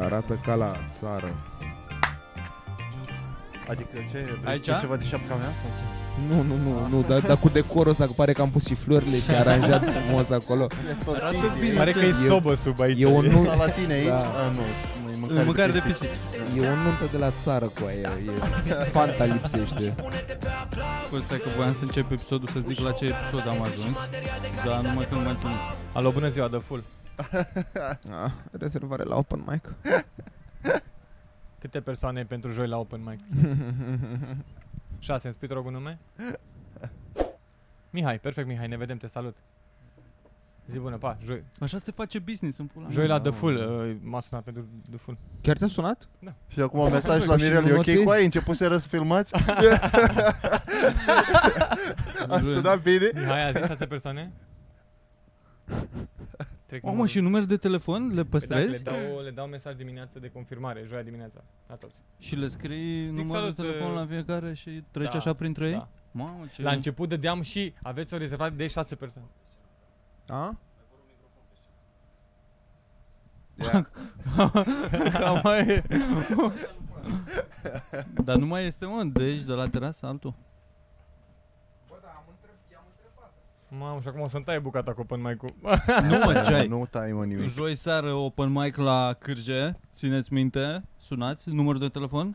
Arată ca la țară. Adică ce? Vrei Aici? Aici? ceva de șapca mea sau ce? Nu, nu, nu, nu, dar, dar cu decorul ăsta, că pare că am pus și florile și aranjat frumos acolo. Arată bine. Pare că e E- sobă sub aici. e o nu- Salatine aici? Da. A, nu, e mâncare, Mâncare de pisici. pisici. E o nuntă de la țară cu aia, e fanta lipsește. Păi stai că voiam să încep episodul să zic la ce episod am ajuns, dar numai că nu mai ținut. Alo, bună ziua, The Full. Ah, rezervare la open mic. Câte persoane pentru joi la open mic? Șase, îmi spui, te rog, un nume? Mihai, perfect, Mihai, ne vedem, te salut. Zi bună, pa, joi, Așa se face business în pula mea. joi la da. The Full, uh, m-a sunat pentru The Full. Chiar te-a sunat? Și acum un mesaj la Și Mirel, nu e ok notezi? cu aia? Începuseră să filmați? A sunat bine? Mihai, a zis șase persoane? Trec Mamă, numărul. și numere de telefon le Păi dacă păstrezi le dau, le dau mesaj dimineață de confirmare, joia dimineața, la toți. și le scrii numărul de salut, telefon uh, la fiecare și treci da, așa printre ei? Da. Mamă, ce... La început dădeam și aveți o rezervare de șase persoane. A? Cam mai e. Dar nu mai este, mă, deci de la terasă altul. Mamă, și acum o să-mi taie bucata cu open mic-ul. Nu mă, ce ai? Nu tai mă nimic. Joi seară open mic la Cârge, țineți minte, sunați, număr de telefon?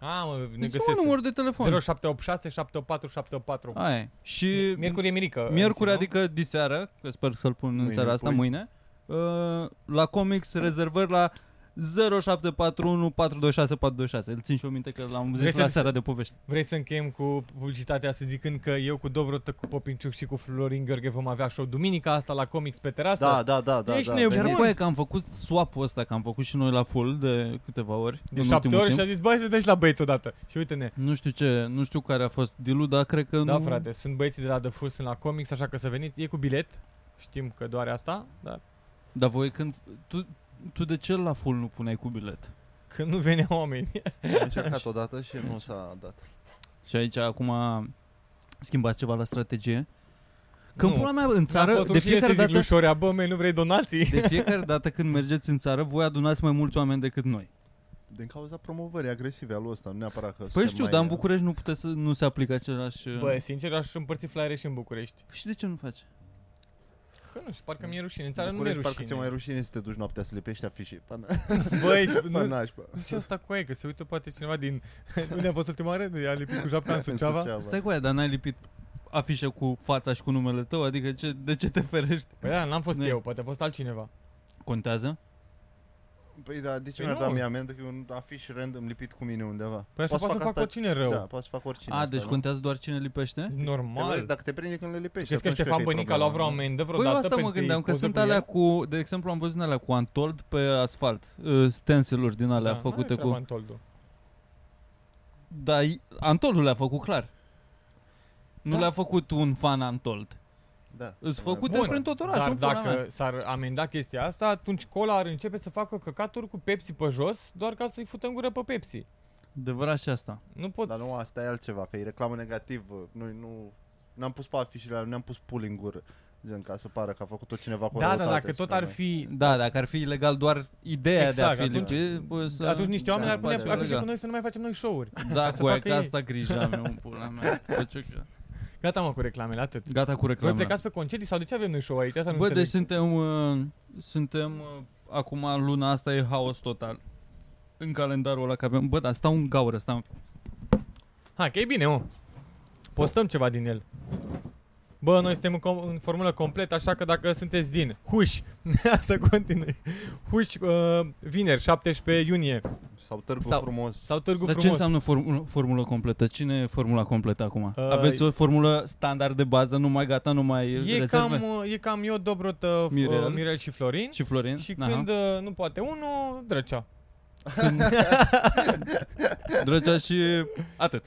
A, mă, ne Zi-mă găsesc. număr de telefon. 0786 784 784. Aia e. Și Miercuri e Mirica. Miercuri, MC, nu? adică diseară, că sper să-l pun în Mâine seara îl asta, pui? mâine, uh, la comics rezervări la 0741 426 426. Îl țin și o minte că l-am Vrei zis să- la seara de povești. Vrei să încheiem cu publicitatea să zicând că eu cu Dobrotă, cu Popinciuc și cu Florin Gheorghe vom avea show duminica asta la Comics pe terasă? Da, da, da, da. Ești da, nebun? Chiar veniți. băie că am făcut swap-ul ăsta, că am făcut și noi la full de câteva ori. De în șapte ultimul ori și timp. a zis, băi, să dăm și la băieți odată. Și uite-ne. Nu știu ce, nu știu care a fost dealul, dar cred că Da, nu... frate, sunt băieții de la The Full, sunt la Comics, așa că să veniți. E cu bilet. Știm că doare asta, dar Dar voi când... Tu, tu de ce la full nu puneai cu bilet? când nu veneau oameni. Am încercat odată și nu s-a dat. Și aici acum schimbați ceva la strategie? Că în Nu. pula mea în Mi-a țară, fost de rușine fiecare să zic dată... lui Șorea, bă, mei, nu vrei donații? De fiecare dată când mergeți în țară, voi adunați mai mulți oameni decât noi. Din cauza promovării agresive a lui ăsta, nu neapărat că Păi suntem știu, mai, dar în București nu puteți să nu se aplică același... Bă, sincer, aș împărți flyere și în București. și de ce nu faci? Că nu știu, parcă mi-e rușine. În țară nu mi-e București, parcă ți-e mai rușine. rușine să te duci noaptea să lipești afișe. Până, Băi, și- până nu, nașpa. și asta cu aia, că se uită poate cineva din... Unde a fost ultima oară? A lipit cu japca în Suceava? Stai cu aia, dar n-ai lipit afișe cu fața și cu numele tău, adică ce, de ce te ferești? Păi da, n-am fost Nu. eu, poate a fost altcineva. Contează? Păi da, de ce Păi mi-ar nu. da mie amendă că e un afiș random lipit cu mine undeva? Păi așa poate să fac oricine rău. Da, poate să fac oricine A, asta, deci nu? contează doar cine lipește? Normal. Te- Dacă te prinde când le lipești Crezi că atunci Ștefan cred că e Bănica a luat vreo problema, nu? amendă Băi, vreodată asta mă pentru gândeam, că poză sunt cu alea el? cu, de exemplu, am văzut alea cu Antold pe asfalt, uh, stenciluri din alea Da, făcute n-are treaba cu... în toldu. Da, i- Antoldul le-a făcut clar. Nu Da. le-a făcut un fan Antold. Da. Îți făcut Bun, prin tot orașul, Dar în pula dacă mea. s-ar amenda chestia asta, atunci cola ar începe să facă căcaturi cu Pepsi pe jos, doar ca să-i fută în gură pe Pepsi. Adevărat și asta. Nu pot... Dar nu, asta e altceva, că e reclamă negativă. Noi nu... N-am pus pe afișele alea, ne-am pus pull în gură. Gen, ca să pară că a făcut tot cineva cu da, dar răutate dacă tot spre ar noi. fi... Da, dacă ar fi ilegal doar ideea Exact, de a fi atunci- lipit, bă, să... Atunci niște oameni da, ar pune spate afișe legal. cu noi să nu mai facem noi show-uri. Da, să cu aia, facă că ei. asta grija mea, în pula mea. Bă, ce că- Gata mă cu reclamele, atât. Gata cu Voi reclamele. plecați pe concedii sau de ce avem noi show aici? Asta nu Bă, deci înțeleg. suntem, uh, suntem uh, acum luna asta e haos total. În calendarul ăla că avem, bă, dar stau în gaură, stau. Ha, că e bine, mă. Postăm ceva din el. Bă, noi suntem în, com- în formulă completă, așa că dacă sunteți din Huș, să continui. Huș, uh, vineri, 17 iunie, Sau târgu Sau- frumos. sau Târgu Dar ce Frumos. înseamnă formulă, formulă completă? Cine e formula completă acum? Uh, Aveți o formulă standard de bază, nu mai gata, nu mai E rezerve? cam, uh, e cam eu, Dobrotă, Mirel. Mirel, Mirel și Florin. Și Florin? Și Aha. când uh, nu poate unul, Drăcea. Drăgea și atât.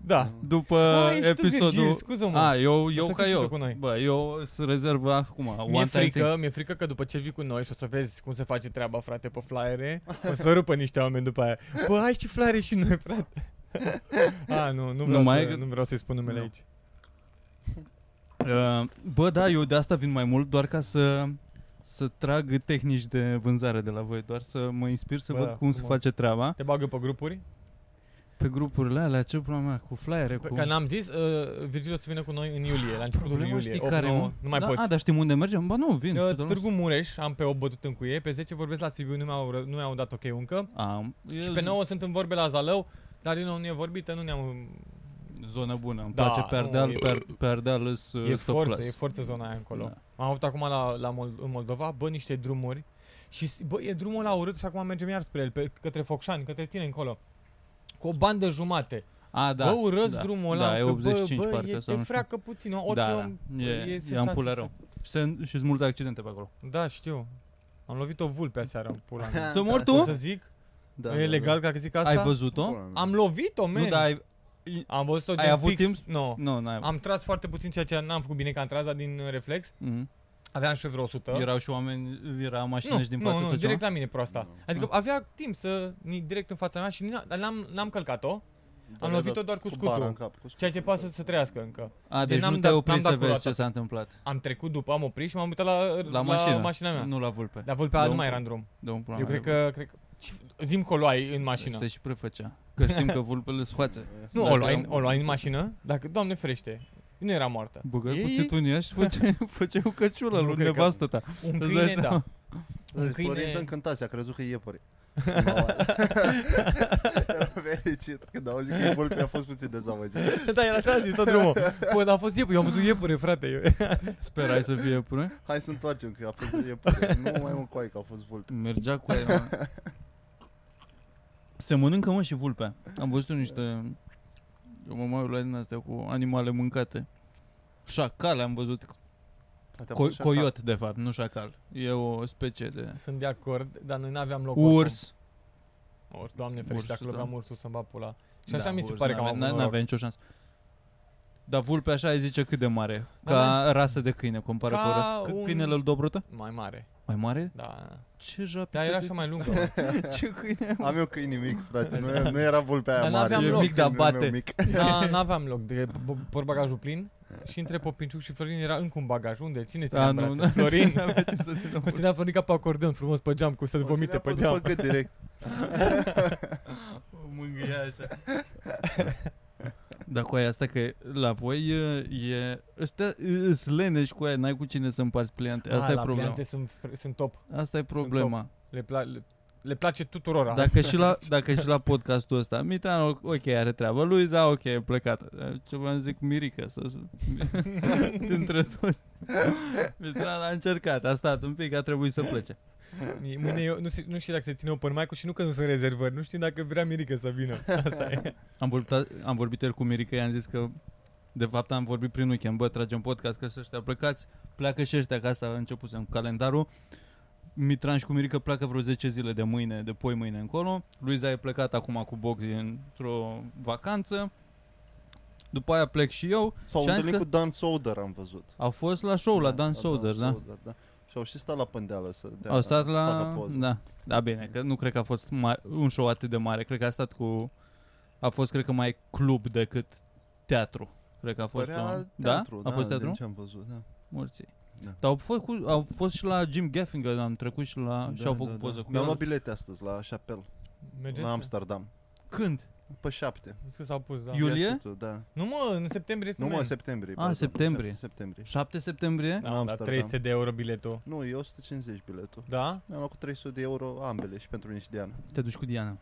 Da. După Bă, ești tu, episodul... Virgil, scuză-mă. A, eu, eu să ca fii și eu. tu cu noi. Bă, eu îți rezerv acum. Mi-e one time frică, thing. mi-e frică că după ce vii cu noi și o să vezi cum se face treaba, frate, pe flyere, o să rupă niște oameni după aia. Bă, hai și flyere și noi, frate. A, nu, nu vreau, Nu mai să, e- nu vreau să-i spun numele Nu. aici. Uh, bă, da, eu de asta vin mai mult, doar ca să să trag tehnici de vânzare de la voi, doar să mă inspir să Bă, văd cum se frumos. face treaba. Te bagă pe grupuri? Pe grupurile alea, ce problema mea, cu flyere, Pe, cu... că n-am zis, uh, Virgil o să vină cu noi în iulie, la începutul lui Problema iulie. știi 8, care, 9, mă? nu mai da, poți. A, dar știm unde mergem? Ba nu, vin. Eu, să dăm Târgu Mureș, am pe 8 bătut în cuie, pe 10 vorbesc la Sibiu, nu mi-au, ră- nu mi-au dat ok încă. Am. Și E pe 9 sunt în vorbe la Zalău, dar din nou nu e vorbită, nu ne-am... Zonă bună, îmi Da, place pe Ardeal, nu, e- pe, Ar- pe Ardeal îs E uh, top forță, class. e forță zona aia încolo. Da. Am avut acum la, la Mol- în Moldova, bă, niște drumuri și, bă, e drumul la urât și acum mergem iar spre el, pe, către Focșani, către tine încolo. Cu o bandă jumate. A, da. bă, urăsc da, drumul da, ăla, e că, 85 bă, bă, parcă, e, sau te nu știu. freacă puțin, orice da, om, da. E, e e, e senzație ampulă să- rău. Și sunt și multe accidente pe acolo. Da, știu. Am lovit o vulpe aseară în pula mea. Să mor O tu? să zic? Da, e da, legal ca că zic asta? Ai văzut-o? Pula mea. Am lovit-o, man. Nu, dar ai... Am văzut-o Ai gen avut fix. timp? Nu. Nu, n-ai avut. Am tras foarte puțin, ceea ce n-am făcut bine, că am tras, dar din uh, reflex. Mhm. Aveam și eu vreo 100. Erau și oameni, era mașini nu, din nu, față nu, sau direct ceva? la mine proasta. Nu. Adică avea timp să ni direct în fața mea și n- dar n-am, n-am călcat-o, Dar am ai lovit-o dat doar cu bara scutul. în cap, cu ceea ce poate să se trăiască încă. A, Deci deci n-am nu dat- te-ai oprit n-am să dat vezi curată. ce s-a întâmplat. Am trecut după, am oprit și m-am uitat la, La mașină. mașina mea. Nu la vulpe. Dar vulpea Da, nu un- mai era în drum. Dă un pula Eu mea. cred că, cred că ce- Zim că o luai în mașină. Se și prefăcea. Că știm că vulpele scoațe. Nu, Dacă o luai, am- o luai în mașină, dacă, Doamne ferește, nu era moartă. Băgai Ei- cuțitul în ea și făceai, făceai o căciulă Nu lui cred că- nevastă ta. Un Îți dai câine, seama? da. Un Florin câine- se încântase, a crezut că e iepure. Era fericit. Când a auzit că e vulpe, a fost puțin dezamăgit. da, el așa a zis tot drumul. Bă, dar a fost iepure, eu am văzut iepure, frate. Sperai să fie pune? Hai să întoarcem, că a fost iepure. Nu mai mă coai că a fost vulpe. Mergea cu aia. mă. Se mănâncă mă și vulpea. Am văzut niște... Eu mă mai uit la din astea cu animale mâncate. Șacale am văzut. Poate a Co- fost șacal. coiot, de fapt, nu șacal. E o specie de... Sunt de acord, dar noi n-aveam loc. Urs. oricum. Urs, doamne ferește, Ursul, dacă loveam da. ursul să-mi bat pula. Și așa Da, mi se urs, pare că am n-avea- avut noroc. N-avea nicio șansă. Dar vulpea așa ai zice cât de mare. Da, Ca rasă de câine, compară Ca cu rasă. Cât un- câinele îl dobrotă? Mai mare, Mai mare? da. Ce japi? Dar ce era câine- așa mai lungă. mă. Ce câine? mă? Am eu câini mic, frate. Nu, e- nu era vulpea aia Dar mare. n-aveam E loc. mic, dar câinele meu bate. mic. Da, n-aveam loc de b- portbagajul plin și între Popinciuc și Florin era încă un bagaj. Unde? Cine ținea A, în nu, brațe? nu, Florin? n-avea ce să țină Mă ținea Florin ca pe acordeon frumos pe geam cu să-ți Mă vomite ținea pe după geam. gât direct. O mângâia așa. Dar cu aia asta că la voi e, e ăstea îs leneși cu aia, n-ai cu cine să împarți pliante. Asta Ah, e la problema. pliante sunt, fr- sunt top. Asta e problema. Le, pla- le, le place tuturor. Dacă și la, dacă și la podcastul ăsta, Mitran, ok, are treabă, Luiza, ok, e plecată. Ce vreau să zic, Mirica, să... dintre toți. Mitran a încercat, a stat un pic, a trebuit să plece. Mâine eu, nu, știu- nu știu dacă se ține open mic și nu că nu sunt rezervări. Nu știu dacă vrea Mirica să vină. Asta e. Am vorbit, am vorbit el cu Mirica, i-am zis că de fapt am vorbit prin weekend, bă, tragem podcast că sunt ăștia plecați, pleacă și ăștia, că asta a început cu calendarul. Mitran și cu Mirica pleacă vreo 10 zile de mâine, de poi mâine încolo. Luiza e plecat acum cu Boxy într-o vacanță. După aia plec și eu. S-au Și am zis întâlnit că- cu Dan Soder, am văzut. Au fost la show la Dan Soder, da? da. Și au și stat la pândeală să dea, Au stat facă la... poză. Da, da, bine, că nu cred că a fost mare, un show atât de mare. Cred că a stat cu... A fost, cred că, mai club decât teatru. Cred că a fost Părea un... teatru, da? A fost teatru? din ce am văzut, da. Morții. Da. Dar au fost, cu, au fost și la Jim Gaffinger, am trecut și la... și au făcut poză cu Mi-au el. luat bilete astăzi la Chapel, Mergeți? la Amsterdam. Când? Pe șapte. Zic că s-au pus, da. Iulie? Ia și tu, Da. Nu mă, în septembrie Nu sunt mă, men. septembrie. Ah, pardon, septembrie. șapte Septembrie. 7 septembrie? în Da, la Amsterdam. 300 de euro biletul. Nu, e 150 biletul. Da? Mi-am luat cu 300 de euro ambele și pentru mine și Diana. Te duci cu Diana.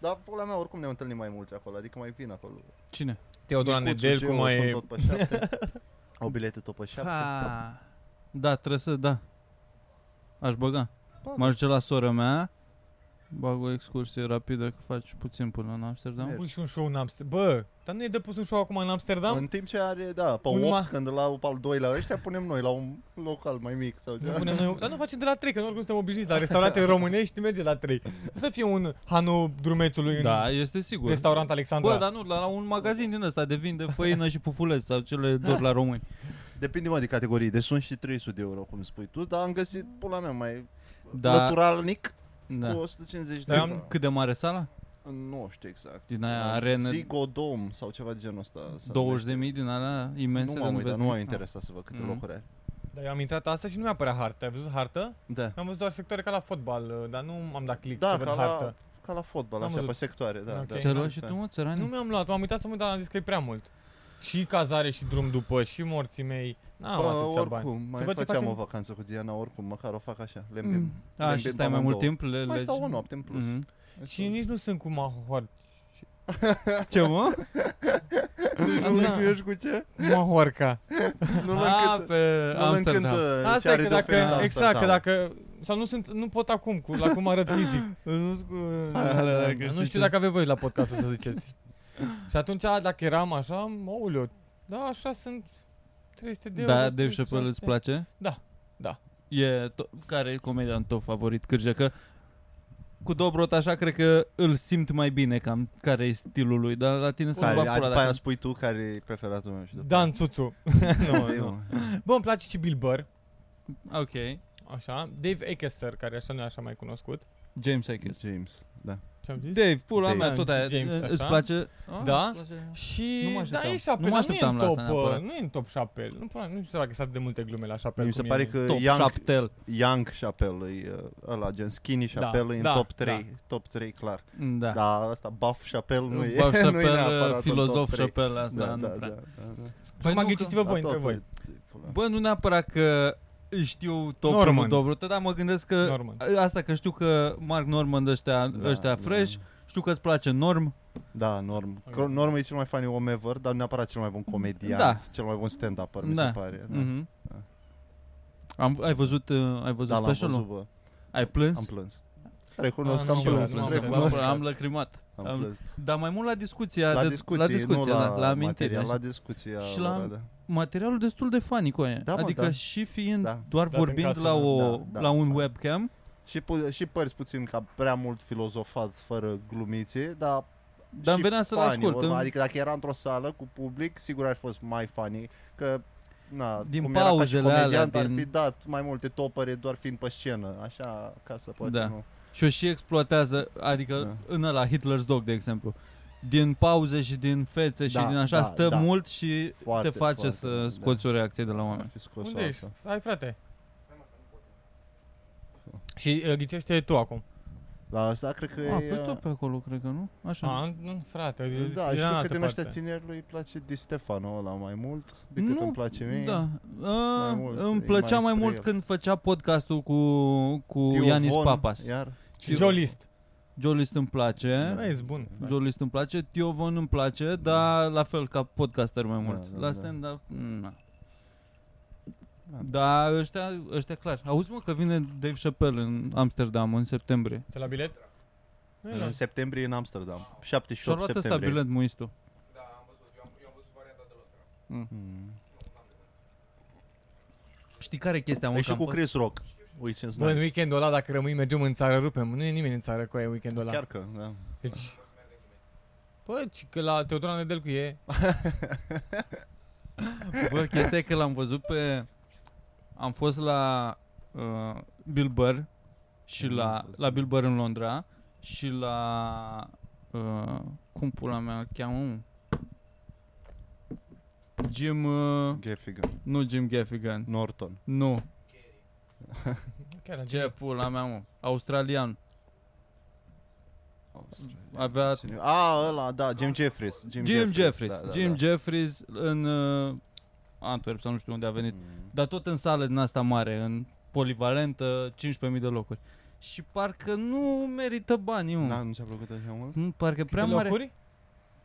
Dar pula mea oricum ne-am întâlnit mai mulți acolo, adică mai vin acolo. Cine? Teodora Micuțu, Nedel, Geo cum mai sunt e... tot pe șapte. Au bilete tot pe șapte. Ha. Da, trebuie să, da. Aș băga. Bagă. Mă ajunge la sora mea. Bag o excursie rapidă, că faci puțin până în Amsterdam. Mergi. Ui, și un show în Amsterdam. Bă, dar nu e de pus un show acum în Amsterdam? În timp ce are, da, pe Un 8, ma- când la al doilea ăștia, punem noi la un local mai mic sau Nu ceva. punem noi, dar nu facem de la 3, că noi oricum suntem obișnuiți la restaurante românești, merge la 3. Să fie un Hanu Drumețului în Da, este sigur. restaurant Alexandra. Bă, dar nu, la, la un magazin din ăsta de vin de făină și pufuleț sau cele doar la români. Depinde mă de categorii, deci sunt și 300 de euro, cum spui tu, dar am găsit, pula mea, mai Da, naturalnic da. cu 150 de Dar euro. am- Cât de mare sala? Nu știu exact. Din aia arenă, Zigodom sau ceva de genul ăsta. se 20 de numește. mii din alea imense Nu de m-am uitat, vezi nu m-a nimic. interesat să văd câte Mm. locuri are. Dar eu am intrat asta și nu mi-a apărea hartă. Ai văzut hartă? Da. Am văzut doar sectoare ca la fotbal, uh, dar nu am dat click Da, să văd ca hartă. la, ca la fotbal, Am așa, văzut. pe sectoare, da. Ok. da. Ți-ai luat Da. și tu, mă, țărani? Nu mi-am luat, m-am uitat să mă uit, dar am zis că e prea mult. Și cazare și drum după, și morții mei. N-am Bă, atâția bani. oricum, mai Să văd ce făceam facem? o vacanță cu Diana, oricum, măcar o fac așa. Le Mm. îmbim. A, le și îmbim stai pe mai mult amândouă. timp? Le, Mai le- stau o noapte în plus. Mhm. Și nici nu sunt cu mahor. Ce, mă? Nu știu ești cu ce? Mahorca. Nu-l A, încântă. pe Nu-l Amsterdam. încântă ce Asta e are că de oferit dacă, exact, că Amsterdam. dacă, sau nu sunt, nu pot acum, cu, la cum arăt fizic. Nu nu știu dacă aveți voi la podcast să ziceți. și atunci, dacă eram așa, aoleu, da, așa sunt 300 de euro. Da, Dave 300, Chappelle îți 600. place? Da, da. E to- care e comedian tău favorit, Cârje? Că cu Dobrot așa cred că îl simt mai bine cam care e stilul lui, dar la tine să Care, nu după pula aia dacă... spui tu care e preferatul meu și după Dan Țuțu. nu, Eu. nu. Bă, îmi place și Bill Burr, Ok. așa. Dave Acaster, care așa nu e așa mai cunoscut. James Ackes. James, da. Ce am zis? Dave, pula Dave. mea, tot aia. James, Îți așa. place? Da. îți place? Și Nu mă da, așteptam. e Nu Chappelle, mă dar așteptam nu la e în asta top, neapărat. uh, nu e în top Chappelle. Nu, pula- nu știu dacă sunt atât de multe glume la Chappelle. Mi se cum pare e. că Top Young, Chaptel. Young Chappelle e uh, ăla, gen Skinny Chappelle e da, în top 3, top 3 clar. Da. Dar asta Buff Chappelle nu e, Buff nu e Chappelle, neapărat în filozof top 3. Chappelle, asta Da, nu da, prea. da, da, da. Păi Acum nu ghiciți-vă Da, voi tot între voi. e- pula. Bă, nu neapărat că știu topul Normand. lui Dobrotă, dar mă gândesc că Normand. asta că știu că Mark Normand ăștia, Da, ăștia da. fresh, știu că îți place Norm, Da, Norm. Ok. Okay. Norm e cel mai funny om ever, dar nu neapărat cel mai bun comedian, Da. cel mai bun stand-upper, mi Da. se pare. Da, Mhm. Da. Am, ai văzut, uh, ai văzut da l-am specialul? văzut, bă. Ai plâns? Am plâns. Recunosc Ah, că am nu, plâns. nu am Recunosc plâns. că am lăcrimat. am am- plâns. Dar mai mult la discuția, La de, discuții, la discuție, nu da, la, la amintiri. material, așa. la discuția Și lor, la- da. Materialul destul de funny cu aia. Da, mă, adică da. și fiind Da. doar Dat în vorbind casă, la, o, da, da, la un da. webcam, Și, pu- și părți puțin ca prea mult filozofat fără glumițe, dar Dar și îmi venea să-l funny, ascult, urma. îmi- Adică dacă era într-o sală cu public, sigur ar fi fost mai funny, că na, Din cum era ca și pauzele alea, comediant, ar din- fi dat mai multe topere doar fiind pe scenă, așa, ca să poate Da. nu. și o și exploatează, adică Da. în ăla Hitler's Dog, de exemplu. Din pauze și din fețe și Da, din așa da, stă da. mult și Foarte, te face foarte, să da. scoți o reacție de la Ar oameni. fi scos Unde ești? asta. Hai, frate. Și uh, ghicește tu acum. La asta cred că A, e... pe tot pe acolo, cred că nu? Așa. A, nu, frate, eu zic Da, din știu că altă din ăștia parte. tineri lui îi place Di Stefano ăla mai mult decât nu, îmi place mie. Da. A, mult, îmi e plăcea mai mai, spre mult el. când făcea podcastul cu, cu Tio Ianis Von, Papas. Iar? Și Joe List. Joe List îmi place. Da, ești bun. Joe List îmi place, Tio Von îmi place, dar la fel ca podcaster mai Da, mult. da, la da. stand-up, na. Da. Da, ăștia, ăștia clar. Auzi mă că vine Dave Chappelle în Amsterdam în septembrie. Ți la bilet? Nu e la- În septembrie în Amsterdam. Și-a 78 luat ăsta septembrie. bilet muistul. Mm. Știi care e chestia, mă? E că și am cu fost- Chris Rock. Weekends Bă, în nice. weekendul ăla, dacă rămâi, mergem în țară, rupem. Nu e nimeni în țară cu aia weekendul ăla. Chiar că, da. Deci... Bă, ci că la Teodora Nedelcu e... Bă, chestia e că l-am văzut pe... Am fost la uh, Bill Burr și Nu am la, fost, la nu. Bill Burr în Londra și la... Uh, cum pula mea îl cheamă, mă? Jim... Uh, Gaffigan. nu Jim Gaffigan. Norton. Nu. Chiar Ce pula mea, mă? Australian. Avea A, ăla, da, Jim Jeffries. Jim, Jim Jeffries. da, da, Jim da. Jeffries în uh, Antwerp sau nu știu unde a venit. Mm. Dar tot în sală din asta mare, în polivalentă, 15.000 de locuri. Și parcă nu merită banii, mă. Da, nu ți-a plăcut așa mult? Nu, parcă prea Câte mare. locuri?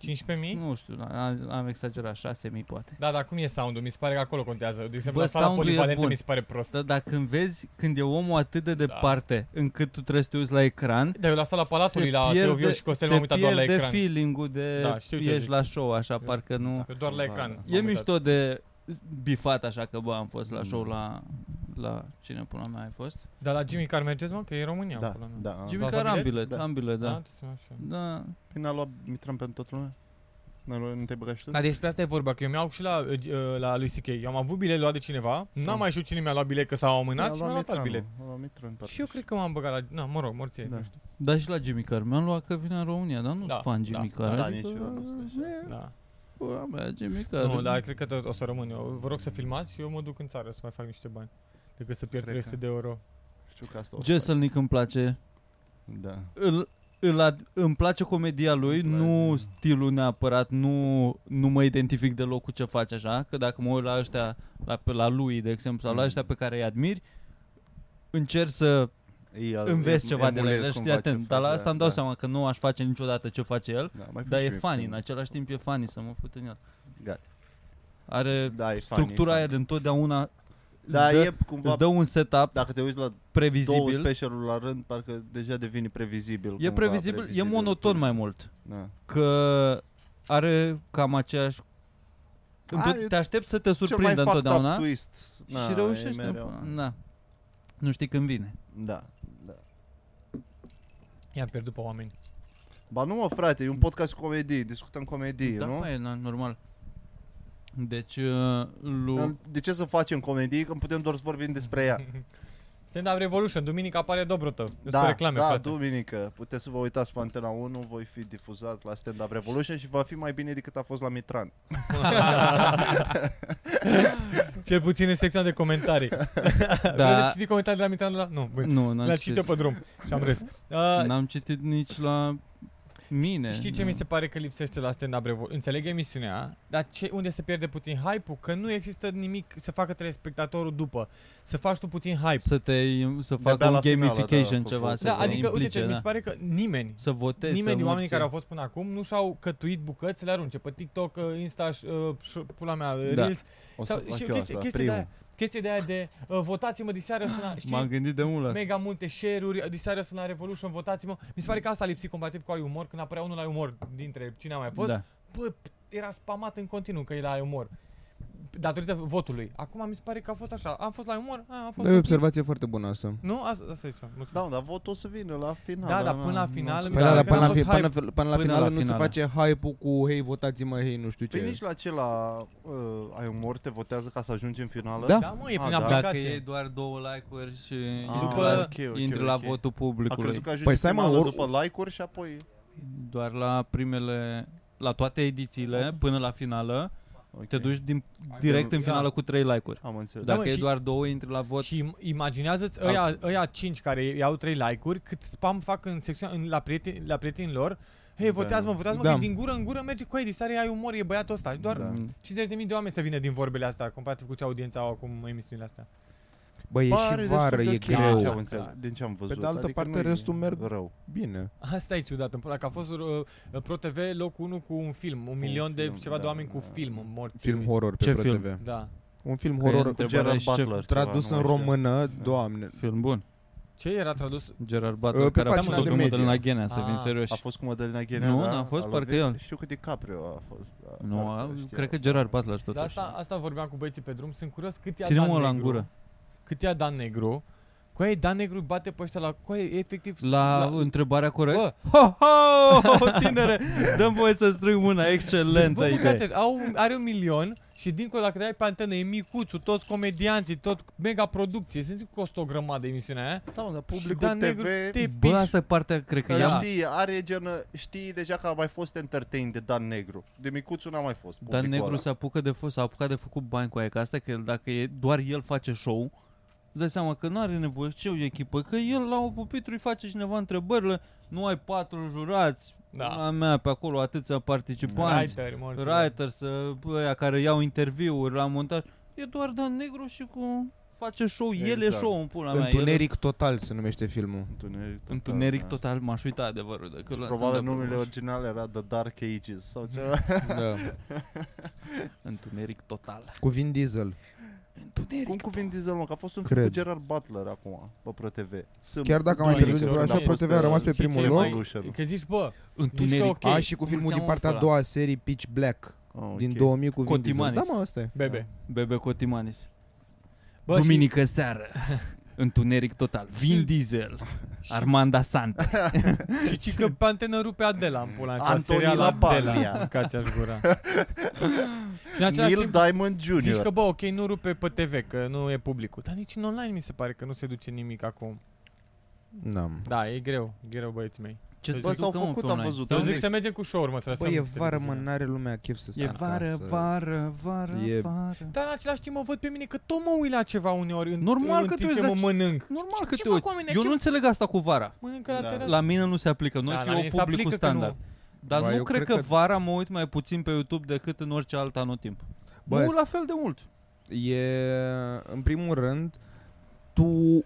15.000? Nu știu, am, am exagerat, 6.000 poate. Da, dar cum e sound-ul? Mi se pare că acolo contează. De exemplu, Bă, la sala sound-ul e polivalentă bun. mi se pare prost. Dar dacă când vezi, când e omul atât de Da. departe, încât tu trebuie să te uiți la ecran, Da, eu la sala Palatului, se la pierde- Teoviu și Costel se m-am uitat doar la pierde ecran. feeling-ul de Da, știu ce ești zici. la show, așa, parcă nu... Eu doar la Da, ecran. da. m-am E uitat. mișto de bifat așa că bă, am fost la show Mm. la, la cine până mea ai fost? Dar la Jimmy Car mergeți, mă? Că e în România. Da, acolo, nu? da. Jimmy luați Carr la am bilet? bilet, Da. am bilet, Da? da. Ți-am așa. Da, Păi n-a luat Mitran pentru toată lumea? N-a luat- Nu te-ai băgat și tu? Dar despre asta e vorba, că eu mi-au și la, uh, la lui C.K. Eu am avut bilet luat de cineva, n-am mai știut cine mi-a luat bilet, că s-au amânat și mi-a luat alt bilet. A luat Mitran, parcă. Și eu cred că m-am băgat la... Na, mă rog, morție, Da. nu știu. Dar și la Jimmy Carr. Mi-am luat că vine în România, dar nu Da, fan da, Jimmy da, Carr. da, adică, nici eu nu sunt așa. e, Da. Pula mea, Jimmy Carr. Nu, dar cred că tot o să rămân eu. Vă rog să filmați și eu mă duc în țară să mai fac niște bani. Decât să pierd Cred că- 300 de euro. Știu că asta o să Jesselnick îmi place. faci. Da. Îl, îl ad, îmi place comedia lui, Îmi place. nu stilul neapărat, nu, nu mă identific deloc cu ce face așa, că dacă mă uit la ăștia, la, pe- la lui, de exemplu, sau la Mm. ăștia pe care îi admiri, încerc să El, înveți ceva de la el, emulezi știi cumva ce atent, dar la face, asta îmi dau da. seama că nu aș face niciodată ce face el, Da, mai dar fii e și mie funny, puțin. în același timp e funny să mă fut în el. Gata. Are Da, e funny, structura e aia funny. de întotdeauna Da, îți, dă, e cumva, îți dă un setup dacă te uiți la două previzibil. specialuri la rând, parcă deja devine previzibil. E cumva, previzibil, e monoton mai mult. Da. Că are cam aceeași... Are Te aștept să te Cel mai surprindă fucked întotdeauna up twist. și Na, reușește. e mereu. Da. Nu știi când vine. Da, da. I-am pierdut pe oameni. Ba nu mă, frate, e un podcast cu comedii, discutăm comedii, da, nu? mai e na- normal. Deci, uh, lui... De ce să facem comedii când putem doar să vorbim despre ea? Stand Up Revolution, duminică apare Dobrotă. Despre Da, reclame, da, frate. duminică. Puteți să vă uitați pe Antena 1, voi fi difuzat la Stand Up Revolution și va fi mai bine decât a fost la Mitran. Cel puțin în secția de comentarii. Da. Vreți să citi comentarii de la Mitran? La... Nu, băi. Nu, n-am Le-a citit eu citit. pe drum și am râs. Uh, N-am citit nici la mine. Știi ce Nu. mi se pare că lipsește la Stand Up Revolution? Înțeleg emisiunea, dar ce, unde se pierde puțin hype-ul? Că nu există nimic să facă telespectatorul după. Să faci tu puțin hype. Să te să De-abia facă un la finală, gamification da, ceva, cu- să Da, te adică, implice, uite, mi da. se pare că nimeni, Să votezi, nimeni să din oamenii înveți. care au fost până acum nu și-au cătuit bucăți să le arunce pe TikTok, uh, Insta, uh, și- pula mea, uh, Da. Reels. O să Sau, fac și eu chestie, asta, chestie, de primul. aia, chestie de aia de uh, votați-mă diseară să la, știi? M-am gândit de mult la asta. Mega multe share-uri, diseară sunt la Revolution, votați-mă. Mi se pare că asta a lipsit comparativ cu ai umor, când apărea unul la umor dintre cine a mai fost. Da. Bă, p- era spamat în continuu că e la umor. Datorită votului. Acum mi se pare că a fost așa. Am fost la umor, a, a fost Da, e o ok. observație foarte bună asta. Nu? Asta, asta ziceam. Mulțumesc. Da, dar votul o să vină la final. Da, dar na, până la nu final o să- mi Până se la, pare că până n-a la, fi, fost până, hype. până la Până finală la nu se finală. face hype-ul cu hei, votați-mă, hei, nu știu Păi ce. nici la ce la uh, ai umor te votează ca să ajungi în finală? Da. Da, mă, e A, prin da. Dacă aplicație. e doar două like-uri și Ah, intri, După- la, ok, ok, intri ok. la votul A publicului. crezut că ajungi Păi în stai, mă, finală or- după like-uri și apoi... Doar la primele, la toate edițiile, până la finală, Okay. te duci din, direct în Da. finală cu trei like-uri. Am înțeles. Da, Dacă mă, e și- doar două, intri la vot. Și im- imaginează-ți ăia, ăia 5 care iau 3 like-uri, cât spam fac în secțiunea, în, la, prieteni, la prietenii lor. Hei, Da. votează-mă, votează-mă, Da. că din gură în gură merge cu ei, disare, ai umor, e băiatul ăsta. Doar Da. 50.000 de oameni să vină din vorbele astea, comparativ cu ce audiență au acum emisiunile astea. Bă, e Pare și destul vară, de e ok Din ce, am greu. înțeles, din ce am văzut. Pe de altă adică parte, nu e restul merg rău. Bine. Asta e ciudat, în pula, că a fost uh, Pro TV locul 1 cu un film, un milion de film, ceva de da, oameni cu da. film morți. Film horror pe Ce Pro film? TV. Da. Un film Că e horror întrebarea Gerard și ce- Butler. tradus ceva, în nu mai știu. română, doamne. Film bun. Ce era tradus? Gerard Butler, Pe care a pagina făcut de o media. Mădălina Ghenea, să fim Ah, serioși. A fost cu Mădălina Ghenea, Nu, da? n-a fost, A parcă lovit- el. Știu că DiCaprio a fost. Da, Nu, parcă a, știu. cred că Gerard Butler Da, totuși. asta, asta vorbeam cu băieții pe drum, sunt curios cât ia Ține-mă Dan la în Negru. gură. Cât ia Dan Negru. Cu ei, Dan Negru bate pe ăștia la... Cu ei, efectiv... La întrebarea corect? Bă, Ho, ho, tinere, dăm voie să strâng mâna, excelentă bă, idee. mâncați, au, are un milion și dincolo dacă te ai pe antenă e micuțul, toți comedianții, tot mega producție. Sunt zic că costă o grămadă de emisiunea aia. Da, mă, dar Și publicul Dan Negru TV... te Bă, piși. asta e partea, cred că Că ea... știi, are gen, știi deja că a mai fost entertain de Dan Negru. De micuțul n-a mai fost. Dan publicul Negru ăla. se apucă de f- s-a apucat de făcut bani cu aia, că asta e că el, dacă e, doar el face show, îți dai seama că nu are nevoie ce o echipă, că el la o pupitru îi face cineva întrebările, nu ai patru jurați, Da. la mea pe acolo atâția participanți, Writer, morți. writers, uh, ăia care iau interviuri la montaj, e doar Dan Negru și cu face show, el e Exact. show în pula mea. el- Întuneric total se numește filmul. Întuneric total. Întuneric da. total, m-aș uita adevărul de că la Probabil stand-up-uri numele m-aș- original era The Dark Ages sau ceva. Da. Întuneric total. Cu Vin Diesel. Întuneric Cum cu Vin Diesel, mă? Că a fost un film Cred. cu Gerard Butler acum, pe Pro TV. Sunt Chiar dacă am mai Duminică, târziu, așa duminică. Pro TV a rămas pe Și ce primul e loc. mai- Revolution. Că zici, bă, Întuneric. ok. A, și cu filmul din Mulțeam partea a ăla. doua serie Pitch Black Oh, din ok. 2000 cu Vin Diesel. Cotimanis. Da, mă, asta e. bebe. Bebe Cotimanis. Bă, Duminică seară. Întuneric total. Vin Diesel. Armanda Santa. Și, și ci că pe antenă rupe Adela în pula mea, ceva Antoni serial Lapaglia. Adela. Mâncați-aș gura. și în același Neil timp, Diamond Jr. zici că bă, ok, nu rupe pe TV, că nu e publicul. Dar nici în online mi se pare că nu se duce nimic acum. N-am. Da, e greu, e greu băieții mei. Ce Bă, să Bă, ducă, s-au mă, făcut, pe am online? văzut. Eu Am zic zis- să mergem cu show-uri, mă, să Bă, lăsăm e vară, mă, televiziunea. n-are lumea chef să stea E vară, acasă. vară, vară, E- vară. Dar în același timp mă văd pe mine că tot mă uit la ceva uneori în, Normal în că timp te ce uiți, mă dar mănânc. Normal Ce- că ce te fac uiți. oamenii? Eu Ce- nu înțeleg asta cu vara. Mănâncă la Da. terasă. La mine nu se aplică. Noi Da, la da, mine eu se publicul aplică că nu. standard. Dar Ba, nu eu cred cred că că- vara mă uit mai puțin pe YouTube decât în orice alt anotimp. Bă, Mă uit st- la fel de mult. E, în primul rând, tu,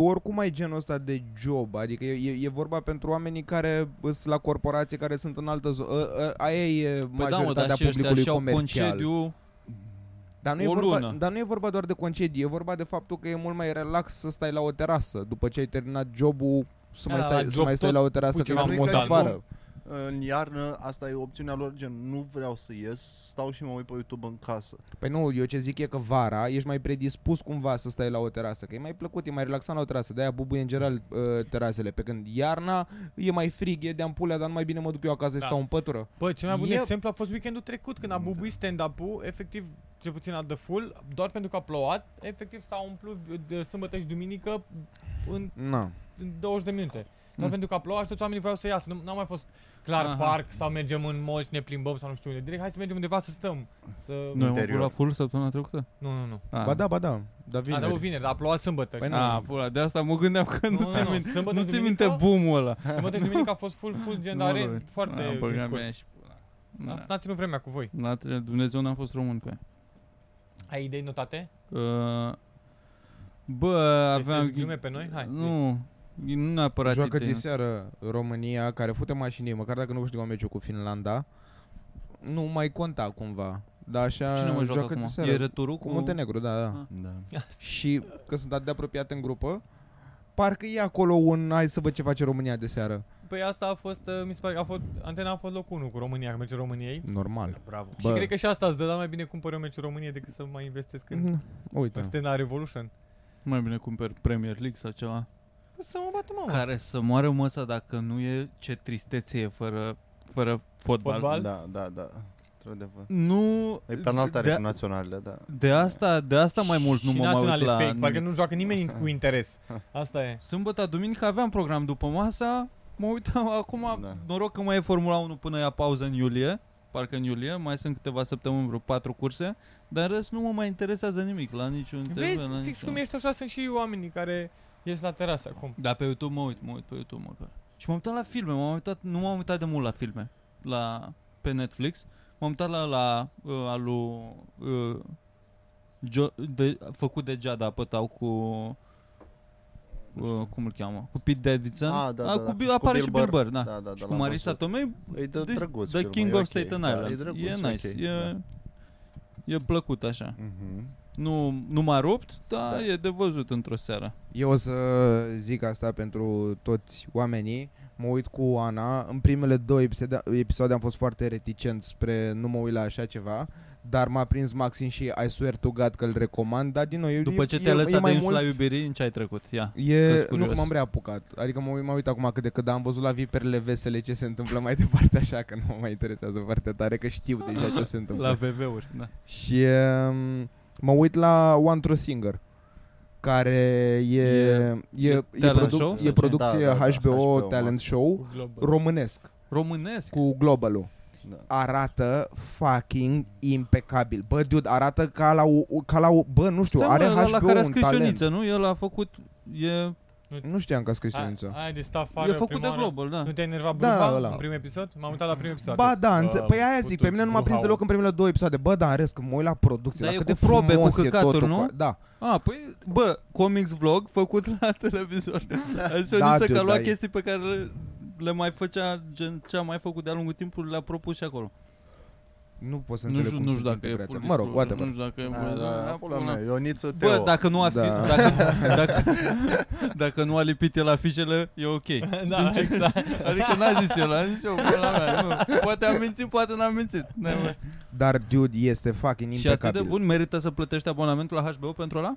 tu oricum ai genul ăsta de job, adică e, e, e vorba pentru oamenii care sunt la corporație, care sunt în altă zonă, aia e Păi da, mă, majoritatea dar și ăștia publicului și-au comercial. concediu. Dar nu, e o vorba, lună. dar nu e vorba doar de concediu, e vorba de faptul că e mult mai relax să stai la o terasă, după ce ai terminat jobul, să Da, mai la stai, să job mai stai tot la o terasă pui că e ceva frumos mâncare, afară. În iarnă, asta e opțiunea lor, gen, nu vreau să ies, stau și mă uit pe YouTube în casă. Păi nu, eu ce zic e că vara ești mai predispus cumva să stai la o terasă, că e mai plăcut, e mai relaxant la o terasă, de-aia bubuie în general uh, terasele, pe când iarna e mai frig, e de ampulea, dar nu mai bine mă duc eu acasă și Da. stau în pătură. Bă, cel mai bun E- exemplu a fost weekendul trecut când a Da. bubuit stand-up-ul, efectiv, cel puțin la The Full, doar pentru că a plouat, efectiv s-a umplut de sâmbătă și duminică în, Na. în 20 de minute. Doar Mm. pentru că a plouat și toți oamenii vreau să iasă. Nu, n-a mai fost clar Aha. parc sau mergem în mall și ne plimbăm sau nu știu unde. Direct hai să mergem undeva să stăm. Să... Noi am Interior. avut la full săptămâna trecută? Nu, nu, nu. Ah. Ba da, ba da, da A, vineri. da, vineri, dar a plouat sâmbătă. Păi și- nu. Ah, pula, de asta mă gândeam că nu, Nu, ți nu, minte, sâmbătă, nu ți duminică? minte boom-ul ăla. Sâmbătă și duminică a fost full, full gen, dar Nu, re- foarte Ah, băga scurt. mea și pula. Da. Da. N-a ținut vremea cu voi. N-a tre- Dumnezeu n-a fost român cu ea. Ai idei notate? Uh, bă, aveam... Aveam glume pe noi? Hai, zi. Nu, nu neapărat Joacă idei. de seară România, care fute mașinii, măcar dacă nu câștigă meciul cu Finlanda, nu mai conta cumva. Dar așa Cine mă joacă de acum? seară. E returul cu Muntenegru, da, da. Ah. Da. Și că sunt atât de apropiate în grupă, parcă e acolo un hai să văd ce face România de seară. Păi asta a fost, uh, mi se pare că a fost, antena a fost locul 1 cu România, cu meciul României. Normal. Bravo. Și Bă. cred că și asta îți dă, dar mai bine cumpăr eu meciul României decât să mai investesc în, Mm, Uite. în Stena Revolution. Mai bine cumperi Premier League sau ceva. Să mă bată mama. Care să moară măsa dacă nu e ce tristețe e fără, fără fotbal. Fotbal? Da, da, da. Într-adevăr. Nu... E penaltare de, cu naționalele, da. de, asta, de asta mai mult nu și mă mai uit naționale la... fake, parcă nu joacă nimeni cu interes. Asta e. Sâmbătă, duminică aveam program după masa, mă uitam acum, Da. da. noroc că mai e Formula 1 până ia pauză în iulie, parcă în iulie, mai sunt câteva săptămâni, vreo patru curse, dar în rest nu mă mai interesează nimic la niciun TV, Vezi, la fix niciun... cum ești așa, sunt și oamenii care ies la terasă acum. Da, pe YouTube mă uit, mă uit pe YouTube măcar. Și m-am uitat la filme, m-am uitat, nu m-am uitat de mult la filme, la, pe Netflix. M-am uitat la, la uh, al lui, uh, jo, de, făcut de Giada Apătau cu uh, cum îl cheamă? Cu Pete Davidson. Ah, da, da, Ah, da. cu, Bill- Cu apare Bill și Bill Burr. Burr, da. Da, da, da, și cu l-am Marisa văzut. Tomei, E de Deci, drăguț The filmul, King e of ok. Staten Da, Island. E drăguț, e nice, ok, e, da. e plăcut așa. Mhm. Nu, nu m-a rupt, dar Da. e de văzut într-o seară. Eu o să zic asta pentru toți oamenii. Mă uit cu Ana. În primele două episoade, episoade am fost foarte reticent spre nu mă uit la așa ceva. Dar m-a prins maxim și I swear to God că îl recomand. Dar din nou, e, După ce e, te-ai e lăsat mai de mult insula iubirii, în ce ai trecut? Ia. E, Că-s nu curios. că m-am reapucat. Adică mă, uit- mă uit acum cât de cât, dar am văzut la viperele vesele ce se întâmplă mai departe așa, că nu mă mai interesează foarte tare, că știu deja ce se întâmplă. La VV-uri, da. Și um, mă uit la One True Singer care e, e, e, e, talent produ- show? e producție Da, da, da, HBO, HBO, talent mă. show Cu Globo. românesc Românesc. cu Globalul. Da. Arată fucking impecabil. Bă, dude, arată ca la, o- ca la o, bă, nu știu, Stai, are mă, ăla HBO la care a un scris talent. Ioniță, nu? El a făcut, e, Nu știam că a scris A- Ioniță. Aia de stat afară e făcut prima de oară. Global, da. Nu te-ai enervat Da, Bruba ăla. în primul episod? M-am uitat la primul episod. Ba da, înțe- Bă, păi aia zic, pe putut mine nu m-a prins Bruhau. deloc în primele două episoade. Bă, dar în rest, când mă uit la producție, Dar la e cât cu de probe, cu frumos e căcaturi, totul. nu? fa- Da. A, păi, bă, comics vlog făcut la televizor. Adică Da, Ioniță dude, că a luat da, e- chestii pe care le, le mai făcea, gen ce a mai făcut de-a lungul timpului, le-a propus și acolo. Nu pot să Nu înțeleg știu, cum nu știu sunt dacă e integrate. full Mă rog, disclosure, whatever. Nu știu dacă e Da, full- da, da, pula pula. mea, Ioniță Teo. Bă, dacă nu a fi, Da. dacă, dacă, dacă nu a lipit el afișele, e ok. Da, exact. Adică n-a zis el, a zis eu, pula mea, nu. Poate am mințit, poate n-am mințit. N-ai- Dar, dude, este fucking Și atât de impecabil. bun, merită să plătești abonamentul la HBO pentru ăla?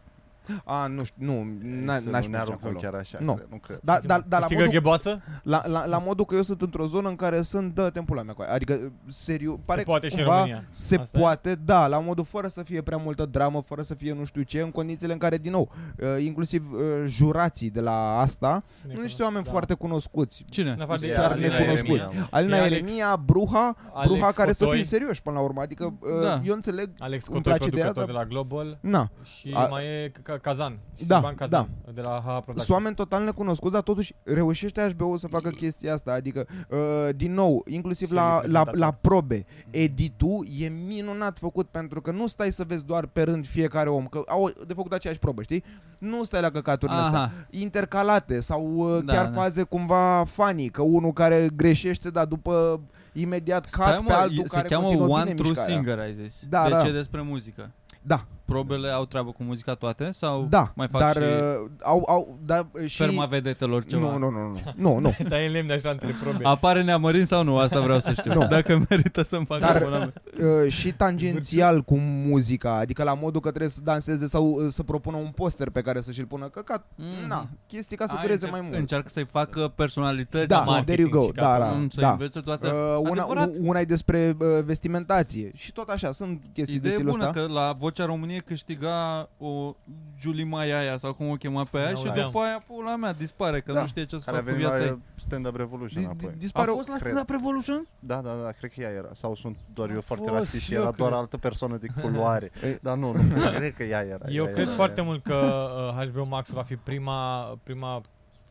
A, nu știu, nu, n-a- Să n-aș nu ne merge aruncăm acolo. chiar așa, Nu. cred, nu cred. Da, da, da, la Știi că modul, gheboasă? la, la, la modul că eu sunt într-o zonă în care sunt, dă timpul la mea, coaie. adică, seriu, pare Se poate și în cumva România. se Asta e? poate, da, la modul fără să fie prea multă dramă, fără să fie nu știu ce, în condițiile în care, din nou, uh, inclusiv uh, jurații de la asta, Să ne nu niște cunoaște, oameni da. foarte cunoscuți. Cine? În afară de E chiar Alina necunoscut. Eremia. Alina E Alex- Eremia, Bruha, Alex Bruha care să Cotoi, fie serioși până la urmă, adică uh, Da. eu înțeleg, Alex îmi Cotoi, place ideea, producător dar- de la Global na, și A- mai e Ca- Kazan. Și Da, Ivan Kazan, de la HA sunt Production. oameni total necunoscuți, dar totuși reușește HBO să facă chestia asta, adică, uh, din nou, inclusiv Și la, la, reprezentator. la probe, editul e minunat făcut pentru că nu stai să vezi doar pe rând fiecare om, că au de făcut aceeași probă, știi? Nu stai la căcaturile astea. Aha. intercalate sau uh, Da, chiar da. faze cumva funny, că unul care greșește, dar după imediat Stai, cat pe mă, altul e- se care cheamă continuă One bine True mișcarea. Singer, ai zis. Da, deci da. e despre muzică. Da, Probele au treabă cu muzica toate? Sau da, mai fac dar și uh, au, au, da, și... ferma vedetelor ceva? Nu, nu, nu, nu, nu, nu. Dar e lemn așa între probe. Apare neamărin sau nu? Asta vreau să știu. Nu. Dacă merită să-mi fac Dar- abonament. Uh, și tangențial cu muzica, adică la modul că trebuie să danseze sau uh, să propună un poster pe care să și-l pună căcat. Mm. Na, chestii ca să Ai, dureze încerc- mai mult. Încearcă să-i facă personalități. Da, marketing there you go, și da, capăt. da, Mm, să da. învețe toate. Uh, una, Adevărat. una e despre uh, vestimentație și tot așa, sunt chestii de Idee stilul bună ăsta. că la Vocea României câștiga o Julie Maia aia sau cum o chema pe aia și N-auzeam. după aia pula mea dispare că Da. nu știe ce să Care a facă cu venit viața ei. la Stand Up Revolution Di- apoi. di- A Dispare fost la cred. Stand Up Revolution? Da, da, da, cred că ea era. Sau sunt doar eu A foarte fost, rasist și eu era doar cred. altă persoană de culoare. E- Dar nu, nu, cred că ea era. Eu ea cred era, foarte ea. mult că uh, HBO Max va fi prima, prima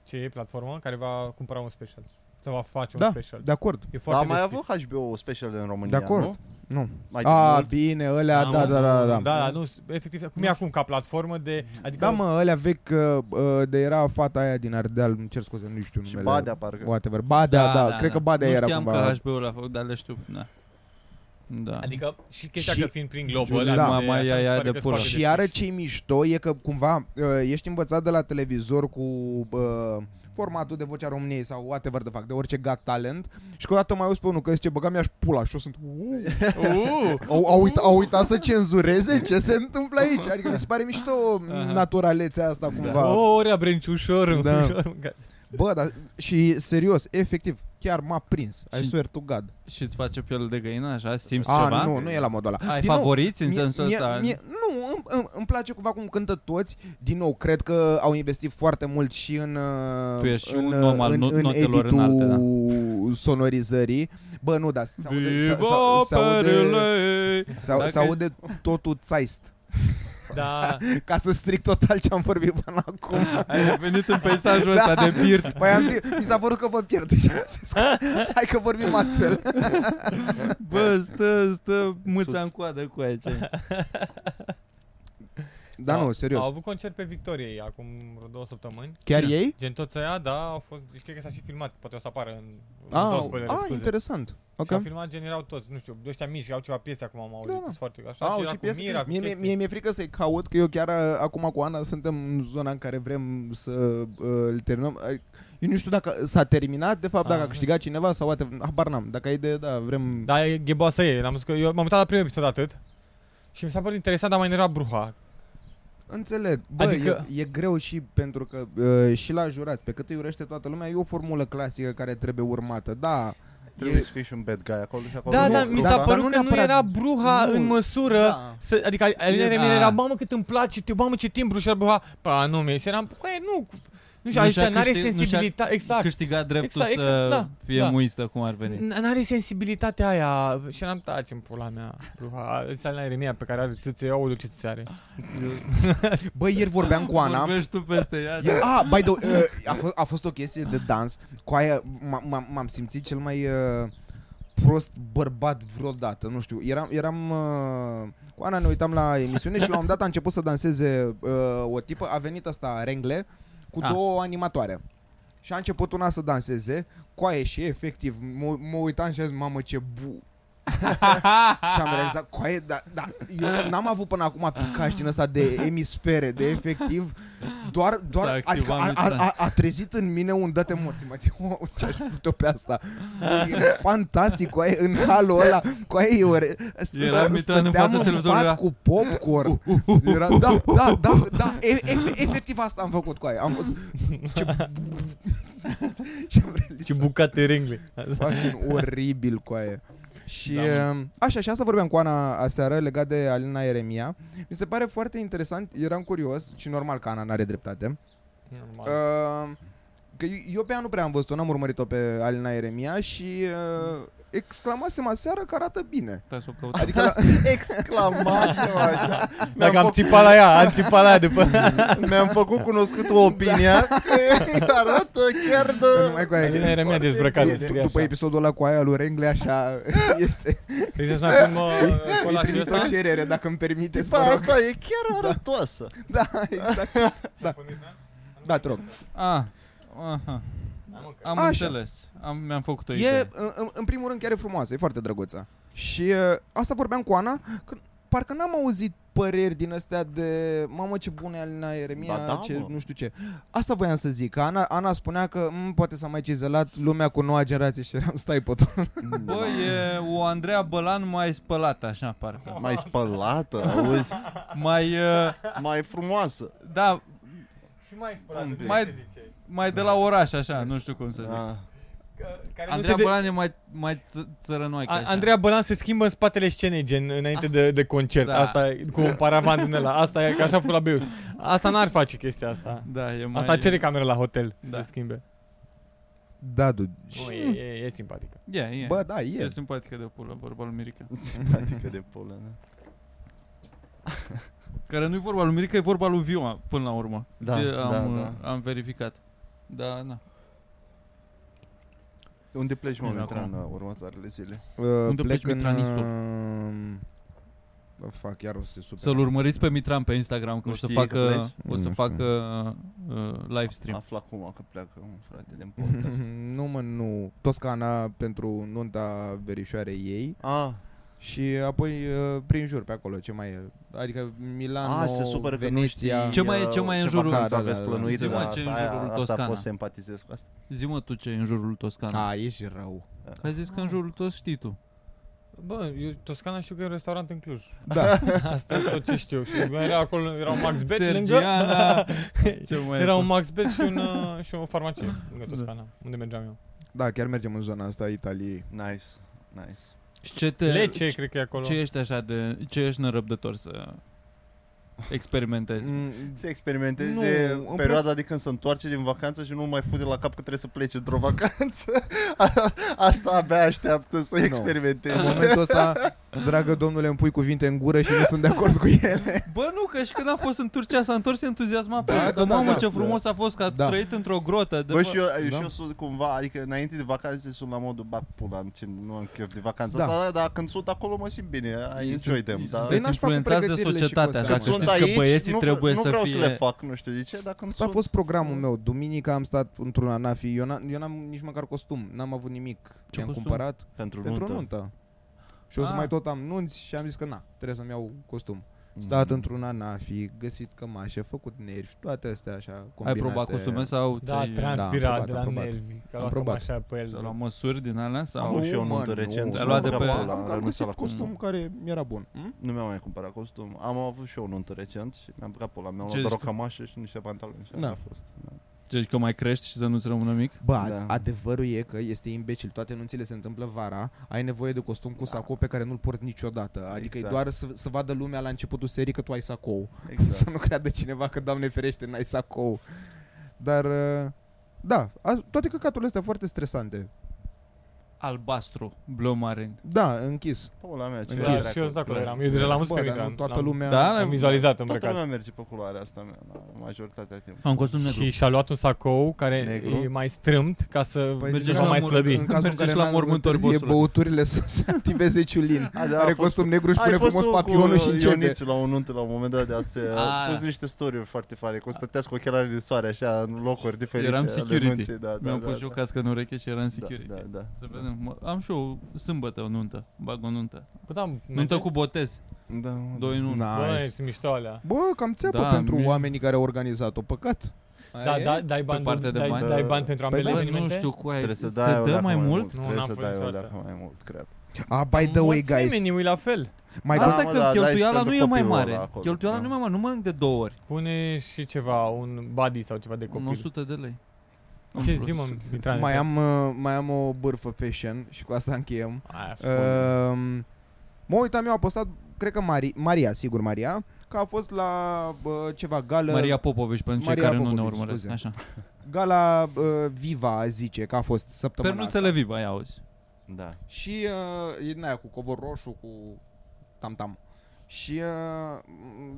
ce e, platformă care va cumpăra un special. Să va face un Da, special. de acord. E Dar foarte a mai deschis. avut HBO special în România, De acord. nu? Nu. Mai de A, mult? bine, ălea, Da, da, mă, da, da, da. Da, da, nu, efectiv, cum e acum ca platformă de... Adică Da, mă, ălea vechi, uh, uh, de era fata aia din Ardeal, îmi cer scuze, nu știu Și numele. Badea, parcă. Whatever. Badea, da, cred că Badea nu era știam cumva. că HBO l-a făcut, dar le știu. Da. Da. Adică și chestia Și- că fiind prin global, Julia, adică da. de- Mama așa ea mi se ea pare de că sunt pulă. foarte Și deschiși. iară ce mișto e că cumva uh, ești învățat de la televizor cu uh, formatul de Vocea României sau whatever de fac, de orice gat talent și că odată mai auzi pe unul că zice băga mi-aș pula și eu sunt uh, Uh, au, au, uit, au uitat să cenzureze ce se întâmplă aici adică mi se pare mișto Aha. naturalețea asta cumva O, ori a Brenci, ușor, Da. ușor. mâncat. Bă, dar și serios, efectiv, chiar m-a prins I Și- swear to God și îți face piele de găină, așa? Simți A, ceva? nu, nu e la modul ăla Ai Din nou, favoriți în Mie- sensul mie- ăsta? mie- nu, îmi, îmi, îmi place cumva cum cântă toți. Din nou, cred că au investit foarte mult și în uh, Tu ești în, un om al în, not- în notelor editul înalte, da. sonorizării. Bă, nu, da, se aude, se, se, Viva se, aude, perele! se, se Dacă- aude totul țaist. Da, Ca să stric total ce am vorbit până acum. Ai venit în peisajul ăsta Da. de birt. Păi am zis, mi s-a părut că vă pierd. Deci am zis, hai că vorbim altfel. Bă, stă, stă muța Țuț. în coadă cu aici. Da, Au- nu, serios. Au avut concert pe Victoriei acum vreo două săptămâni. Chiar Cine? ei? Gen toți aia, da, au fost, deci cred că s-a și filmat, poate o să apară în... Ah, dau spoilere, ah scuze. interesant. Ok. Ok. Și au filmat gen erau toți, nu știu, ăștia mici, au ceva piese acum am auzit, Da, da. sunt foarte așa Au și, era și cu piese. Mira, cu Mie, mie, chestii. mie mi-e frică să-i caut, că eu chiar uh, acum cu Ana suntem în zona în care vrem să uh, îl terminăm. Uh, Eu nu știu dacă s-a terminat, de fapt, dacă Ah. a câștigat cineva sau whatever, habar n-am. Dacă ai de, da, vrem... Da, e gheboasă e, am zis că eu m-am uitat la primul episod atât și mi s-a părut interesant, dar mai era Bruha. Înțeleg. Bă, Adică- adică... e, e greu și pentru că uh, și la jurați, pe cât îi urește toată lumea, e o formulă clasică care trebuie urmată. Da, Trebuie e, să fii și un bad guy acolo și acolo. Da, nu- da, nu- mi da, s-a dar părut nu că nu neapărat- era Bruha nu. în măsură Da. să, adică Alina E- Remine a. era, mamă cât îmi place, te, mamă ce timbru și era Bruha, pa, nu, mi și eram, băi, nu, nu știu, Nu aici și-a n-are câștig- nu și-a sensibilitate, exact. Câștiga dreptul Exact, să da, fie da. muistă, cum ar veni. N- N-are sensibilitatea aia și eram taci în pula mea Bruha, Alina Remia pe care are țâțe, aoleu ce țâțe are bă, ieri vorbeam cu Ana. Vorbești tu peste ea. E, a, by the way, uh, a, fost, a fost o chestie de dans Cu aia m- m- m-am simțit cel mai uh, prost bărbat vreodată Nu știu, eram, eram uh, Cu Ana ne uitam la emisiune și la un moment dat a început să danseze uh, o tipă A venit asta Rengle cu Ah. două animatoare Și a început una să danseze Coaie și efectiv mă, mă uitam și am zis, mamă ce bu și am realizat, coaie, da, da, eu n-am avut până acum picaș din ăsta de emisfere, de efectiv doar, doar S-a adică activat a, a, Mitran. a, a, trezit în mine un date morții, mă, oh, ce aș făcut-o pe asta. E fantastic, cu aia, în halul ăla, cu aia e ore, Era Mitran în fața televizorului, era- cu popcorn. Era, da, da, da, da, e, e, efectiv asta am făcut cu aia. Am făcut, ce, ce am Ce realizat. bucate rengle. Fucking oribil cu aia. Și Da, mă. uh, așa, și asta vorbeam cu Ana aseară legat de Alina Eremia. Mi se pare foarte interesant, eram curios și normal că Ana n-are dreptate. Normal. Uh, că eu pe ea nu prea am văzut-o, n-am urmărit-o pe Alina Eremia și uh, exclamasem aseară că arată bine. Stai să o caut. Adică la, Exclamasem așa. Dacă Mi-am, am făcut, țipat la ea, am țipat la ea după... mi-am făcut cunoscut opinia că arată chiar de... numai cu aia. Alina Eremia dezbrăcată, După- scrie După așa. episodul ăla cu aia lui Rengle, așa este. Vrei să-ți mai pun mă, Îi colașul trimit o ăsta? cerere, dacă îmi permiteți, Tipa vă rog. asta e chiar arătoasă. Da, exact. Da, da, te rog. Ah, aha. Am Așa. înțeles. Am, mi-am făcut o E, idee. în, în- în primul rând, chiar e frumoasă, e foarte drăguță. Și uh, asta vorbeam cu Ana, că parcă n-am auzit păreri din astea de mamă ce bună e Alina Eremia, Ba da, ce, mă. nu știu ce. Asta voiam să zic, că Ana, Ana spunea că "M, poate s-a mai cizelat lumea cu noua generație și eram stai pe tot. Bă, e o Andreea Bălan mai spălată, așa, parcă. Mai spălată, auzi? Mai, uh, Mai frumoasă. da, Și mai spălat. Un pic. mai, mai de la oraș, așa, nu știu cum să zic. Ah. Andreea Bălan e mai, mai ță- țărănoaică, A- așa. Andreea Bălan se schimbă în spatele scenei, gen înainte de, de concert. Da. Asta e, cu un paravan din ăla. Asta e ca așa a făcut la Beiuș. Asta n-ar face chestia asta. Da, e mai... Asta cere camera la hotel să Da. se schimbe. Da, du. Nu, e, e, e simpatică. E, e. Bă, da, e e. simpatică de pulă, vorba lui Mirica. Simpatică de pulă, da. Care nu e vorba lui Mirica, e vorba lui Viu, până la urmă. Da, De- da, am, da. am verificat. Da, na. Unde pleci, mă, Bine, Mitran, acum. în următoarele zile? Uh, Unde plec pleci, în... mitranistul? Uh, bă, fac, iar o să se super. Să-l urmăriți pe Mitran pe Instagram, că Nu o să știi că facă, pleci? o să Nu facă uh, live stream. Afla acum că pleacă un frate din podcast. nu, mă, nu. Toscana pentru nunta verișoarei ei ah, și apoi uh, prin jur pe acolo, ce mai e. Adică Milano, ah, se supără că nu Veneția. știi Ce mai e- uh, ce mai e în jurul- vacanță Da, da, aveți da, da. plănuită, Zi-mă dar ce e în asta- jurul Asta Toscana. pot să empatizez cu asta. Zi-mă tu ce e în jurul Toscana. A, ești rău. Că ai zis că în jurul tot știi tu. Bă, eu Toscana știu că e un restaurant în Cluj. Da. Asta e tot ce știu. Și era acolo, era un Max Bet lângă. Sergiana. ce mai e Era tu? un Max Bet și, un, uh, și o farmacie lângă Toscana, unde mergeam eu. da, chiar mergem în zona asta a Italiei. Nice, nice. Și ce te... Lece, ce, cred că e acolo. ce ești așa de... Ce ești nerăbdător să experimentezi? Mm, Se experimenteze Nu, în perioada de când se întoarce din vacanță și nu mai fute la cap că trebuie să plece într-o vacanță. Asta abia așteaptă să Nu. experimenteze. În momentul ăsta, dragă domnule, îmi pui cuvinte în gură și nu sunt de acord cu ele. Bă, nu, că și când a fost în Turcia s-a întors entuziasmat Da, da, da, că da, mamă da, ce da. frumos a fost că a Da. trăit într-o grotă. De Bă, și eu, Da. și eu sunt cumva, adică înainte de vacanțe sunt la modul bag pula, ce, nu am chef de vacanță Da. asta, dar când sunt acolo mă simt bine, I enjoy them. Da. Păi Sunteți n-aș fac cu influențați de pregătirile și societate, cu așa astea, că mă. știți că băieții nu, trebuie nu să vreau fie... să le fac, nu știu de ce, dar când Asta a sunt... fost programul meu. Duminica am stat într-un anafi. Eu, n- eu n-am nici măcar costum. N-am avut nimic. Ce Mi-am costum? cumpărat Pentru pentru nuntă. Nuntă. Și o să Ah. mai tot am nunți și am zis că na, trebuie să-mi iau costum. Mm. Stat într-un anafi, găsit cămașe, făcut nervi, toate astea așa Ai combinate. probat costume sau Da, ți-ai- transpirat probat, de la am probat. nervi. Că Am am probat. așa pe el. Să luăm măsuri din alea Am sau... avut și eu o mă, nuntă nu. recent. Te-ai luat de pe- Am Am, am renunțat găsit la costum costum. care mi-era bun. Hm? Nu mi-am mai cumpărat costum. Am avut și eu o nuntă recent și mi-am băgat pe la Mi-am Ce luat doar o zici că- cămașă și niște pantaloni. Și Da. a fost. Da. Zici că mai crești și să nu-ți rămână mic? Bă, Da. da. adevărul e că este imbecil. Toate nunțile se întâmplă vara, ai nevoie de costum cu sacou pe care nu-l porți niciodată. Adică Exact. e doar să, să vadă lumea la începutul serii că tu ai sacou. Exact. Să nu creadă cineva că, Doamne ferește, n-ai sacou. Dar, uh, da, a, toate căcaturile astea foarte stresante. Albastru, Blue Marine. Da, închis. Pula mea, ce Da, dracu. și eu sunt acolo eram. Eu deja l-am văzut Bă, pe dar nu Mitran. toată L-am- lumea... Da? Am vizualizat Toată îmbrăcat. lumea merge pe culoarea asta mea, la majoritatea timpului. Am costum negru. Și și-a luat un sacou care Negru? e mai strâmt ca să Păi, Merge nu și la mai mor- slăbi. În cazul în Merge care și la n-a mormântări, întârzie bossule. băuturile să se activeze ciulin. A, da, a Are fost- costum negru și Ai pune fost frumos tu papionul cu și începe. Ioniț la o nuntă la un moment dat de astea. Ah. Au pus niște story foarte fare, că o stăteați cu ochelari de soare așa în locuri diferite. Eram ale security. nunții, Da, da, Mi-am da, pus și eu da. cască în ureche și eram Da, security. Da, da. Să vedem. Mă, am și eu sâmbătă o nuntă. Bag o nuntă. Bă, da, Nuntă mergeți? cu botez. Da, mă, da. 2 în 1. Bă, Nice. este mișto alea. Bă, cam țeapă Da, pentru mi- oamenii care au organizat-o. Păcat. Da, Aia e? da, dai bani, partea de dai, bani. dai bani pentru Păi ambele da, Bă, evenimente? nu știu cu aia. Trebuie să Se dai o dă leacă mai mult? Nu, Trebuie n-am să fost dai o niciodată. leacă mai mult, cred. Ah, by the way, guys. Meniul la fel. Mai Da, Asta mă, că da, dai și cheltuiala pentru nu e mai copilul mare. ăla acolo, Cheltuiala da. nu e mai mare, nu mănânc de două ori. Pune și ceva, un body sau ceva de Un copil. 100 de lei. Ce zi, mă, Mitran? mai am, uh, mai am o bârfă fashion și cu asta încheiem. Aia, spune. Uh, mă uitam, eu a postat, cred că Mari, Maria, sigur Maria, că a fost la uh, ceva gală, Maria Popovici, pentru cei Maria care nu ne Popovici, urmăresc. scuze. Așa. gala uh, Viva, zice, că a fost săptămâna Pernuțele asta. viva, ia auzi. Da. Și uh, e din aia cu covor roșu, cu tam-tam. Și uh,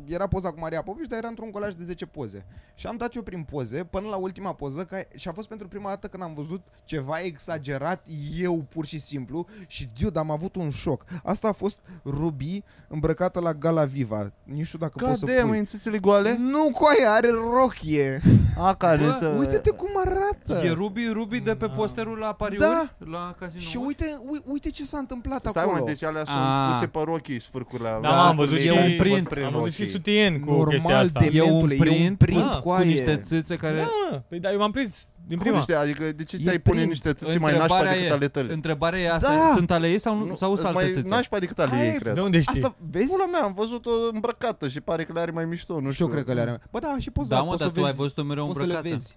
era poza cu Maria Povici, dar era într-un colaj de 10 poze. Și am dat eu prin poze, până la ultima poză, ca, și a fost pentru prima dată când am văzut ceva exagerat, eu pur și simplu, și dude, am avut un șoc. Asta a fost Ruby îmbrăcată la Gala Viva. Nu știu dacă Ca poți să de mă, pui. în țâțele goale? Nu cu aia, are rochie. A, care Bă, să... Uite-te cum arată. E Ruby, Ruby de pe Da. posterul la pariuri? Da. La casino. Și uite, ui- uite ce s-a întâmplat Stai acolo. mă, deci alea sunt A. puse pe rochii, sfârcurile alea. Da, am văzut e și- un văd print, prin Am văzut și rochii. sutien cu Normal chestia asta. de- E un Dementule, e un print, print ah, cu cu aie. niște țâțe care... Da, mă, păi da, eu m-am prins din Cum prima. niște, adică de ce E ți-ai pune print. niște țâții mai nașpa Întrebarea decât e- ale tale? Întrebarea e asta, Da. sunt ale ei sau, nu, sau sunt sunt alte mai țâțe? nașpa decât ale Aia ei, e- cred. De unde știi? Asta, vezi? Pula mea, am văzut-o îmbrăcată și pare că le are mai mișto, nu Nu știu. știu, cred că le are. Bă, da, și poza, Da, mă, poți dar să tu ai vezi. văzut-o mereu Poți să le îmbrăcată. vezi.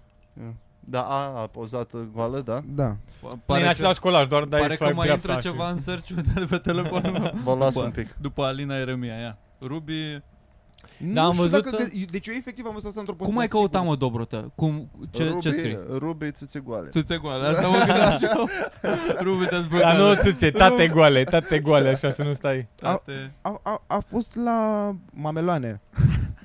Da, a, a pozat goală, da? Da. Pare Pare în că, același colaj, doar dai pare că swipe mai dreapta intră și- ceva în search de pe telefonul meu. Vă las După- un pic. După Alina Eremia, ia. Ruby... Nu am știu văzut- dacă găs- Deci eu efectiv am văzut asta într-o poză. Cum ai sigur. căutat, mă, Dobrotă? Cum, ce, Ruby, ce scrii? Ruby țâțe goale. Țâțe goale, asta mă gândeam și eu. Ruby te-a Dar zbăgat. nu țâțe, tate goale, tate goale, așa să nu stai. Tate. A, a, a fost la mameloane.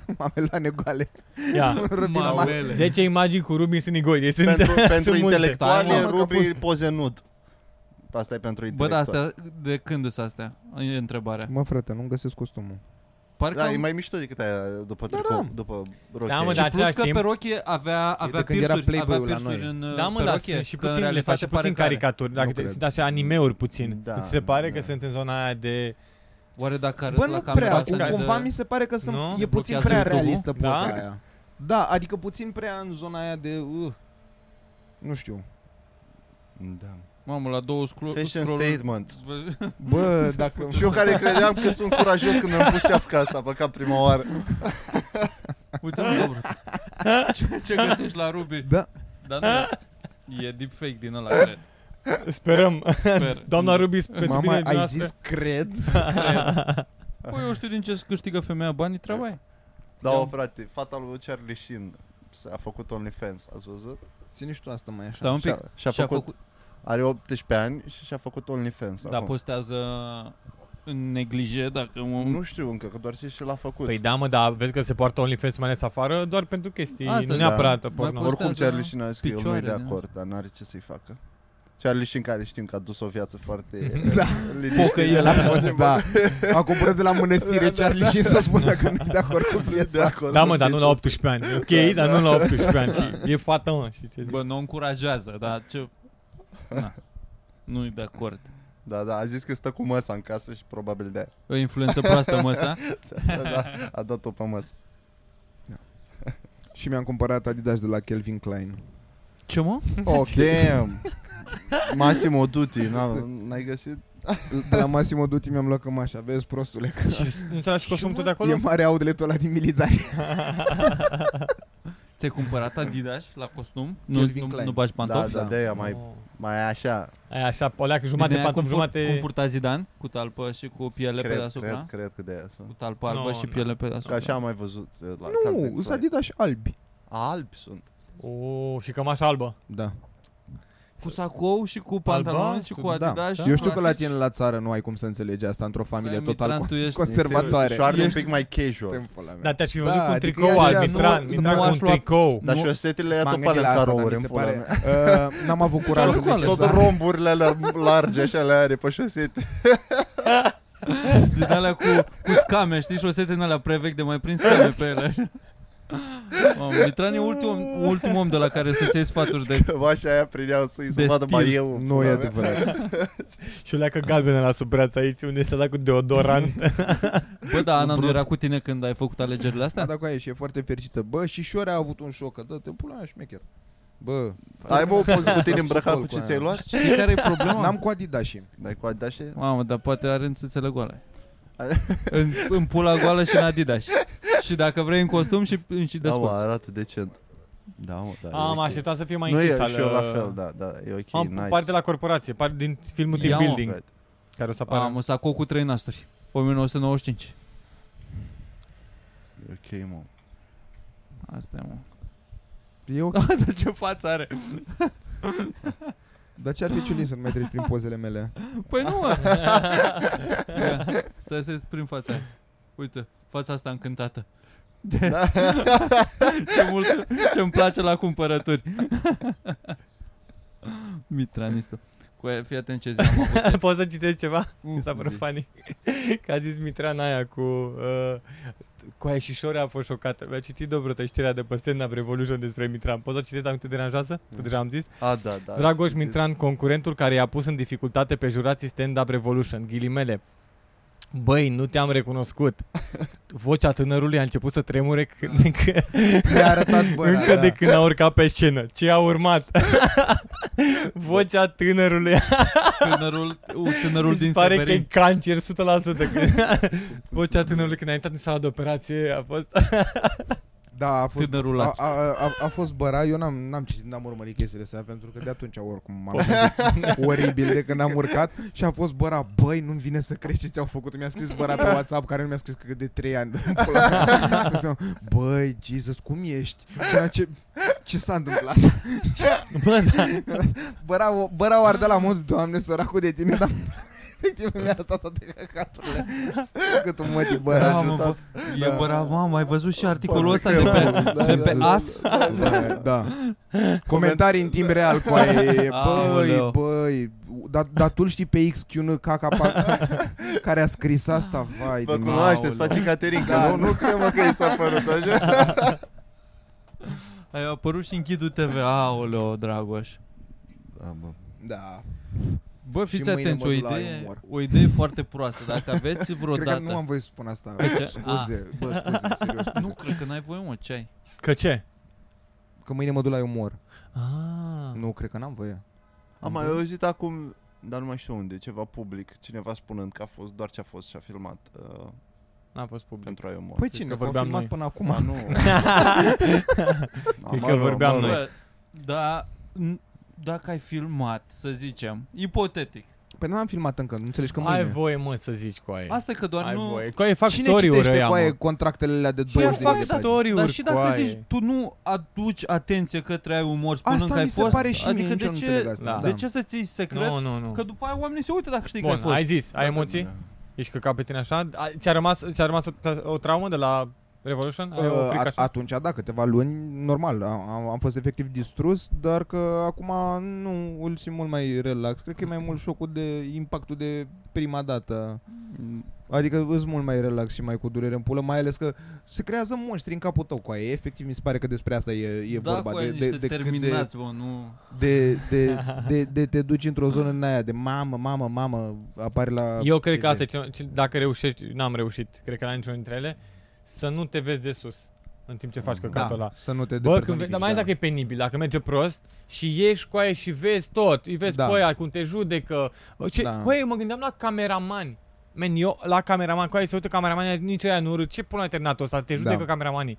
mameloane goale. Ia, Mamele. 10 imagini cu Ruby Sinigoi, deci sunt, Pentru, pentru sunt multe. intelectuali, Stai, mă, că a Ruby fost- poze nud. Asta e pentru Bă, da, intelectuali. astea, de când sunt astea? E întrebarea. Mă, frate, nu găsesc costumul. Parcă Da, am- e mai mișto decât aia după Da, tricou, da. după rochie. Da, mă, Și dar plus același că timp- pe rochie avea, avea de când era piersuri, avea Playboy-ul la piersuri noi. în Da, mă, pe dar rochie, sunt și că în puțin, le realitate faci și pare puțin că are. caricaturi, dacă Nu te, cred. sunt așa animeuri puțin. Da, Îți se pare da. că sunt în zona aia de... Oare dacă arăt Bă, la nu camera prea, asta cum, de- cumva mi se pare că sunt, Nu? e puțin Blochează prea YouTube-ul? realistă poza Da? aia. Da, adică puțin prea în zona aia de... Uh, nu știu. Da. Mamă, la două scro- Fashion scroll statement. Bă, dacă... Și eu care credeam că sunt curajos când mi-am pus șapca asta pe cap prima oară. Uite, mă, dobro. Ce, ce găsești la Ruby? Da. Dar nu e, e deepfake din ăla, cred. Sperăm. Sper. Doamna Ruby, pentru Mama, bine ai dumneavoastră. zis cred? Păi eu știu din ce câștigă femeia banii, treaba e. Da, Da. o, frate, fata lui Charlie Sheen a făcut OnlyFans, ați văzut? Ține și tu asta mai așa. Stai un pic. Și-a, și-a Și-a făcut, făcut, are 18 ani și și-a făcut OnlyFans da, acum. postează în neglije, dacă mă... Nu știu încă, că doar ce și l-a făcut. Păi da, mă, dar vezi că se poartă OnlyFans mai ales afară doar pentru chestii, Asta, nu da. neapărat Mai porno. poți- Oricum postează Charlie Sheen a zis că el nu e de picioare, da. acord, dar n-are ce să-i facă. Charlie Sheen care știm că a dus o viață foarte Da. liniștită. Că el a fost, da. A coborât de la mănăstire Charlie și să spună că nu e de acord cu de piesa. acord. Da, cu mă, dar nu piesa la asta. 18 ani. Ok, dar nu la 18 ani. Și e fată, mă, știi ce zic? Bă, nu o încurajează, dar ce... Na. Nu-i de acord. Da, da, a zis că stă cu măsa în casă și probabil de aia. O influență proastă, măsa. Da, da, a dat-o pe masă. Și mi-am cumpărat Adidas de la Calvin Klein. Ce, mă? Oh, damn! Massimo Dutti, n-a- n-ai găsit? De la Massimo Dutti mi-am luat cămașa, vezi prostule. Și nu ți-a și costumul tot de E acolo? mare outletul ăla din militari. Ți-ai cumpărat Adidas la costum? Nu, Calvin nu, Klein. nu bagi Da, pantofi? da, de aia mai, Oh. mai așa. Aia așa, o leacă jumate Din aia pantofi, cum pur- jumate... Cum purta Zidane? Cu talpă și cu piele pe Cred, deasupra? cred, cred că de aia sunt. Cu talpă albă Nu, și nu. piele pe Că deasupra. așa am mai văzut. uh, La Nu, Calvin sunt Klein. Adidas albi. Albi sunt. Oh, și cămașa albă. Da. Cu sacou și cu pantaloni și cu da. Adidas și Eu știu că la clasici. tine la țară nu ai cum să înțelegi asta într-o familie Băi, total Mitran, con- tu ești- conservatoare. Șoarde un Ești- pic mai casual. Tempul ăla meu. Dar te-aș fi Da, văzut cu un adică tricou e alb, așa, Mitran, nu- Mitran nu cu aș un lua- tricou. Dar Nu. și osetele ia tot Mamele pe în asta, dar carouri mi în se pula pare. mea. Uh, n-am avut curajul Tot- Tot necesar. romburile alea largi așa le are pe șosete. Din alea cu, cu scame, știi, șosete în alea prevechi de mai prins scame pe ele. Așa. Mamă, Mitran e ultimul, ultimul om de la care să-ți iei sfaturi de... Cămașa aia prindeau să-i se De vadă stil. mai eu. Nu e adevărat. Și o leacă galbenă la sub braț aici, unde s-a dat cu deodorant. Bă, da, Ana nu brut. era cu tine când ai făcut alegerile Da, astea? dacă aia și e foarte fericită. Bă, și Șoare a avut un șoc, că dă-te în pula mea șmecher. Bă, Ai mă o poză cu tine îmbrăcat Scol cu cu ce aia. ți-ai luat? Știi care e problema? n-am cu Adidas Dai cu Adidas Mamă, dar poate are înțețele goale. în, în pula goală și în Adidas. și dacă vrei în costum și, și de Da, mă, sport. arată decent. Da, mă, da. e Am ok. așteptat să fie mai Nu închis e al... și eu la uh, fel, da, da, e ok, Am nice. parte la corporație, parte din filmul Team Ia, mă. Building, Right. care o să apară. Am saco cu trei nasturi. 1995. E ok, mă. Asta e, mă. E ok. Dar ce față are? Dar ce ar fi ciulin să nu mai treci prin pozele mele? Păi nu, mă. Ia, Stai să-ți prin fața aia. Uite, fața asta încântată. De... Da. ce mult ce-mi place la cumpărături. Mitranistul. Cu aia, fii atent ce zi am avut. Poți să citești ceva? Mi s-a zi. părut funny. Că a zis Mitran aia cu... Uh, cu aia și Șorea a fost șocată. Mi-a citit Dobrotă știrea de pe Stand Up Revolution despre Mitran. Poți să citești dacă te deranjează? Că deja am zis. A, da, da. Dragoș Mitran, concurentul care i-a pus în dificultate pe jurații Stand Up Revolution. Ghilimele. Băi, nu te-am recunoscut. Vocea tânărului a început să tremure când, încă, Mi-a arătat bă, încă da. de când a urcat pe scenă. Ce a urmat? Vocea tânărului Tânărul, uh, tânărul Mi se din pare că e Severin. cancer 100%. Când... Vocea tânărului când a intrat în sala de operație a fost... Da, a fost, Tânărul a, lac. a, a, a fost băra, eu n-am, n-am citit, n-am urmărit chestiile astea pentru că de atunci oricum m-am gândit oribil de când am urcat și a fost băra, băi, nu-mi vine să crezi ce ți-au făcut. Mi-a scris băra pe WhatsApp care nu mi-a scris că de 3 ani. băi, Jesus, cum ești? Și eram, Ce, ce s-a întâmplat? Bă, da. Băra, o- băra o ardea la mod, doamne, săracul de tine, dar efectiv mi-a arătat toate căcaturile. Cât un mătii băra. Da, mă, bă, e bravo, mamă, ai văzut și articolul ăsta de pe, Da, de pe da, AS? Da, da. Comentarii în timp real cu aia. Băi, Aoleu. băi, dar da, tu știi pe XQ KK care a scris asta, vai Vă de mine. cunoașteți, Aoleu. face Caterinca, Da. nu? Nu cred mă că i s-a părut așa. Ai apărut și în Chidu TV. Aoleo, Dragoș. Da, bă. Da. Bă, fiți mâine atenți, mă o duc la idee, umor. o idee foarte proastă. Dacă aveți Cred că vreodată... nu am voie să spun asta. De ce? Scuze, bă, scuze, serios. Nu, cred că n-ai voie, mă, ce ai? Că ce? Că mâine mă duc la umor. Ah. Nu, cred că n-am voie. Am mai auzit acum, dar nu mai știu unde, ceva public, cineva spunând că a fost doar ce a fost și a filmat uh, N-a fost public. pentru a-i omor. Păi că cine? Că vorbeam filmat noi. până acum. Ma, nu. Cred că vorbeam noi. Bă, da, n- dacă ai filmat, să zicem, ipotetic. Păi nu am filmat încă, nu înțelegi că mâine. Ai voie, mă, să zici cu aia. Asta e că doar Ai nu... voie. Cu aia fac Cine story-uri citește ăia, cu aia mă. contractele alea de Ce 20 de fac detalii? story-uri Dar și dacă cu zici, aia. tu nu aduci atenție către ai umor spunând Asta că ai mi se fost, pare și adică mie, de nici eu nu ce, înțeleg asta. Da. de ce să ții secret? Nu, nu, nu. Că după aia oamenii se uită dacă știi că ai Bun, fost. ai zis, ai Da, emoții? da, Ești căcat pe tine așa? A- Ți-a rămas, ți-a rămas o, o traumă de la Revolution? Ai o Uh, frică a- așa? atunci, da, câteva luni, normal, am, am- am fost efectiv distrus, dar că acum nu, îl simt mult mai relax. Cred că e mai mult șocul de impactul de prima dată. Adică îs mult mai relax și mai cu durere în pulă, mai ales că se creează monștri în capul tău cu aia. Efectiv, mi se pare că despre asta e, e da, vorba. cu de, aia de, niște de, cât de, terminați, bă, nu... de, de, de, de, te duci într-o zonă în aia de mamă, mamă, mamă, apare la... Eu cred că TV. asta e cel, cel- dacă reușești, n-am reușit, cred că la niciunul dintre ele, să nu te vezi de sus în timp ce faci căcatul ăla. da, să nu te Bă, când, ve- depersonifici, dar mai ales dacă e penibil, dacă merge prost și ieși cu aia și vezi tot, îi vezi Da. pe aia cum te judecă. Ce, Da. Cu aia mă gândeam la cameramani. Man, eu la cameraman, cu aia se uită cameramanii, nici aia nu urât. Ce până ai terminat ăsta? Te judecă Da. cameramanii.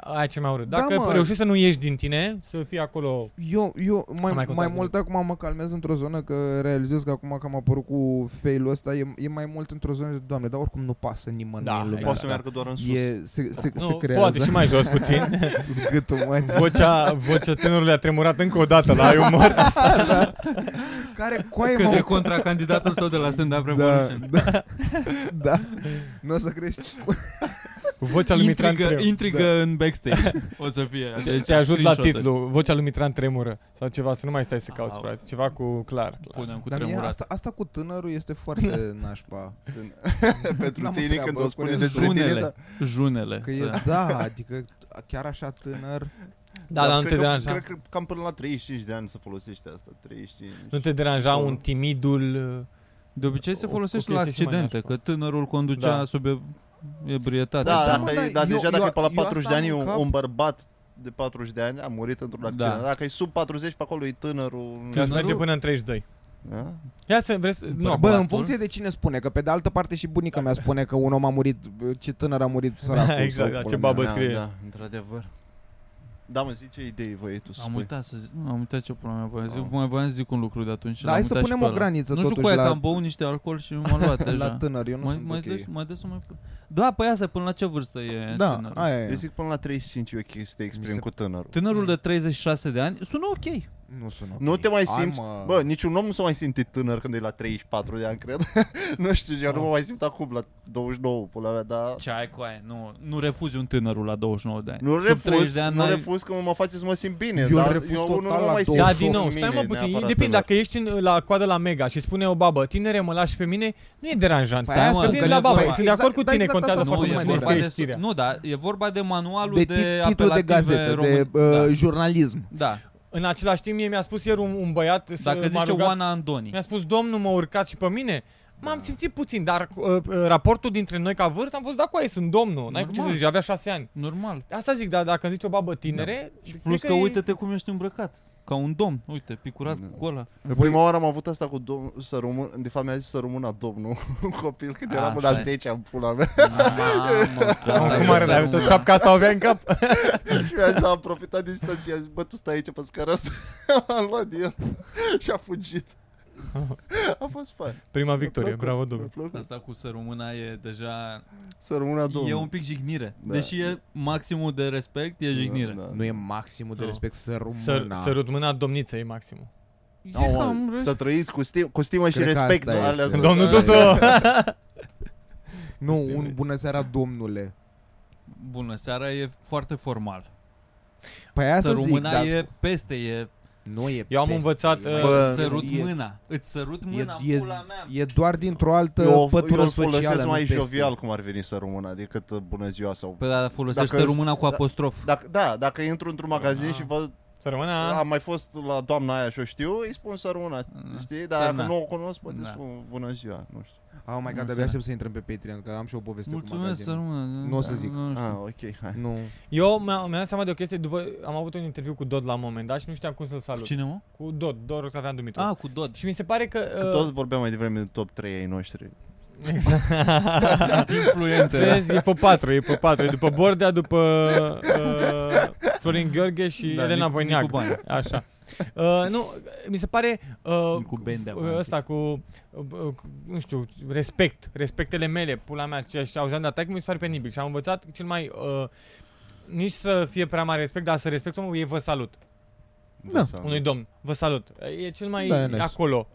Aia ce mai urât. Da, Dacă mă. reușești să nu ieși din tine, să fii acolo... Eu, eu mai, mai mai, contează mult acum mă calmez într-o zonă că realizez că acum că am apărut cu fail-ul ăsta e, e mai mult într-o zonă de doamne, dar oricum nu pasă nimănui Da, în lumea Poate asta. să meargă doar în sus. E, se, se, nu, se creează poate și mai jos puțin. zgâtul, mă. vocea, vocea tânărului a tremurat încă o dată la ai umor. Care coaie, Cât de mă? contra candidatul său de la Stand Up Da, Revolution. da, da. Nu o să crești. Vocea lui Mitran Intrigă, tremură. intrigă în backstage. O să fie. Te, te ajut la screenshot-uri. titlu, vocea lui Mitran tremură Sau ceva, să nu mai stai să cauți, Au. frate Ceva cu clar, clar. Punem cu Dar mie tremurat. asta, asta cu tânărul este foarte nașpa. Pentru N-am o tine treabă când o cu spune el. despre tine, Junele. da. Junele. Că să- e, da, adică chiar așa tânăr. Da, dar nu cred te că- deranja Cred că cam până la 35 de ani să folosești asta. 35. Nu te deranja Oh. un timidul De obicei se O- folosește o la chestie și mai accidente, nașpa. că tânărul conducea Da. sub e- ebrietate. Da, Da, da, mă, dar, dar dar eu- deja dacă eu- e pe la eu 40 asta de ani, am în un, cap. un bărbat de 40 de ani a murit într-un accident. Da. Dacă e sub 40, pe acolo e tânărul. Că aș Tânărul- merge până în 32 Da? Ia să vreți, nu, Bă, acum, Bă, în Bărbatul? funcție de cine spune, că pe de altă parte și bunica mea spune că un om a murit, ce tânăr a murit săracul. Exact, sau da, pula ce mea. babă da, scrie. Da, într-adevăr. Da, mă, zici ce idei voi tu să Am spui. uitat să zic, nu, am uitat ce pula mea voiam să zic, Oh. mai voiam să zic un lucru de atunci. Da, l-am hai să uitat și punem pe o ăla. graniță Nu știu totuși cu aia la- că am băut niște alcool și m-am luat deja. La tânăr, eu nu mai, sunt mai, ok. des, mai des să mai pun. Da, păi asta, până la ce vârstă e Da, tânărul? aia Eu e. zic până la 35 e ok să te exprimi se- cu tânărul. Tânărul de 36 de ani sună ok. Nu sunt ok. Nu te mai Hai, simți, mă. bă, niciun om nu se mai simte tânăr când e la 34 de ani, cred. nu știu, eu nu mă mai simt acum la 29, pula mea, dar... Ce ai cu aia? Nu, nu refuzi un tânărul la 29 de ani. Nu Sub 30 refuz, de ani nu n-ai- refuz că mă face să mă simt bine, Eu dar refuz eu total nu mă la mai simt Da, 28 din nou, mine stai mă puțin, neapărat depinde, tânăr. dacă ești în, la coadă la Mega și spune o babă, tinere, mă lași pe mine, nu e deranjant. Păi Stai, aia mă, spun că că vin la e babă, vorba. sunt de acord cu Exact, tine, exact contează asta foarte nu, fost e mult mai vorba cine de, scrie știrea. nu, da, e vorba de manualul De de, tit- titlu de apelative gazetă, român. de uh, da. jurnalism. da. În același timp, mie mi-a spus ieri un, un băiat, să Dacă m-a zice rugat, Oana Andoni. mi-a spus, domnul, mă urcat și pe mine. M-am simțit puțin, dar uh, uh, raportul dintre noi ca vârstă am fost, da, cu aia sunt domnul, n-ai cu ce să Normal. zici, avea șase ani. Normal. Asta zic, dar dacă îmi zici o babă tinere, cred Plus că e- uite-te cum ești îmbrăcat. Ca un domn. Uite, picurat Da. cu ăla. Prima oară am avut asta cu domnul, să rămân, de fapt mi-a zis să rămână domnul, un copil, când eram Asta la e. 10 în pula mea. Mamă, că Am asta cum e are, dar să tot nu- șapca asta o avea în cap. și mi-a zis, am profitat de situație și a zis, bă, tu stai aici pe scara asta. am luat de el și a fugit. a fost fain. Prima Mi-a victorie, plăcut, bravo, mi-a domnul. plăcut. Asta cu să rămâna e deja... Să rămână domnul. E un pic jignire. Da. Deși e maximul de respect, e jignire. Da, da. Nu e maximul de Nu. respect să Să, rămână. sărut mâna domniță e maximul. E Oh, cam să respect. trăiți cu, stim, cu stimă și Cred că respect. asta alea este. sunt- Domnul alea- Tutu! Nu, Este- un bună seara, domnule. Bună seara e foarte formal. Păi aia Să să zic, rămâna dar e peste, e nu e Eu am peste, învățat, e uh, Bă, sărut e, mâna. Îți sărut mâna e, în pula mea. e doar dintr-o altă Eu, pătură eu îl socială, folosesc nu mai peste. jovial cum ar veni să rămână decât uh, bună ziua sau... Păi da, folosește Dacă- româna cu da- apostrof. Dacă, da, dacă intru într-un magazin Ah. și văd Să rămână... Am mai fost la doamna aia și o știu, îi spun să rămână, știi? Dar Semna. dacă nu o cunosc, poate Da. spun bună ziua, nu știu. Oh my Nu god, abia se- aștept să intrăm pe Patreon, că am și o poveste cu Mulțumesc să magazinul. rămână. Nu o să zic. Nu Ah, știu. ok, hai. Nu. Eu mi-am mi-am dat seama de o chestie, după, am avut un interviu cu Dod la un moment dat și nu știam cum să-l Cu salut. cine, mă? Cu Dod, Dor că aveam dumitor. Ah, cu Dod. Și mi se pare că... Că uh, tot vorbeam mai devreme de top 3 ai noștri. Influențe. Vezi, e pe patru, e pe patru. E după Bordea, după uh, Florin Gheorghe și Da, Elena Nicu- Voiniac. Nicu Bani. Așa. Uh, nu, mi se pare uh, Cu Bendea, uh, mă, ăsta cu, uh, uh, cu, nu știu, respect, respectele mele, pula mea, ce și auzeam de atac, mi se pare penibil și am învățat cel mai, uh, nici să fie prea mare respect, dar să respect omul, e vă salut, Da. Sau- unui domn, vă salut, e cel mai Da, e nice. acolo.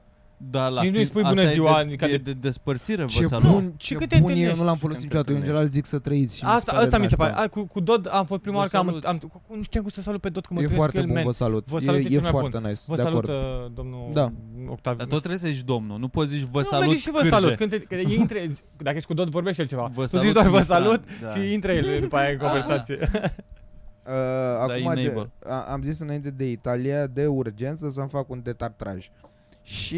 Da, la Nici nu-i fi- spui asta bună e ziua, de, adică e de- de despărțire, vă Ce salut. bun, Și ce cât te bun e, întâlnești? nu l-am folosit Când te niciodată. Eu în general zic să trăiți. și mi se Asta, pare asta mi se pare, nașpa. a, cu, cu Dod am fost prima Vă oară că am, salut. am, cu- nu știam cum să salut pe Dod, că mă E întâlnesc cu foarte el, bun, man. vă salut. Vă salut, e E, cel e mai foarte nice, Vă de salut, acord. uh, domnul Da. Octaviu. Dar tot trebuie să zici domnul, nu poți zici vă nu, salut merge și vă cârje. salut. Când te, că e intre, dacă ești cu Dod, vorbește el ceva. Vă tu salut, zici doar vă Mitran. salut Da. și intră el după aia în conversație. Uh, acum de, enable. a, am zis înainte de Italia de urgență să-mi fac un detartraj. Și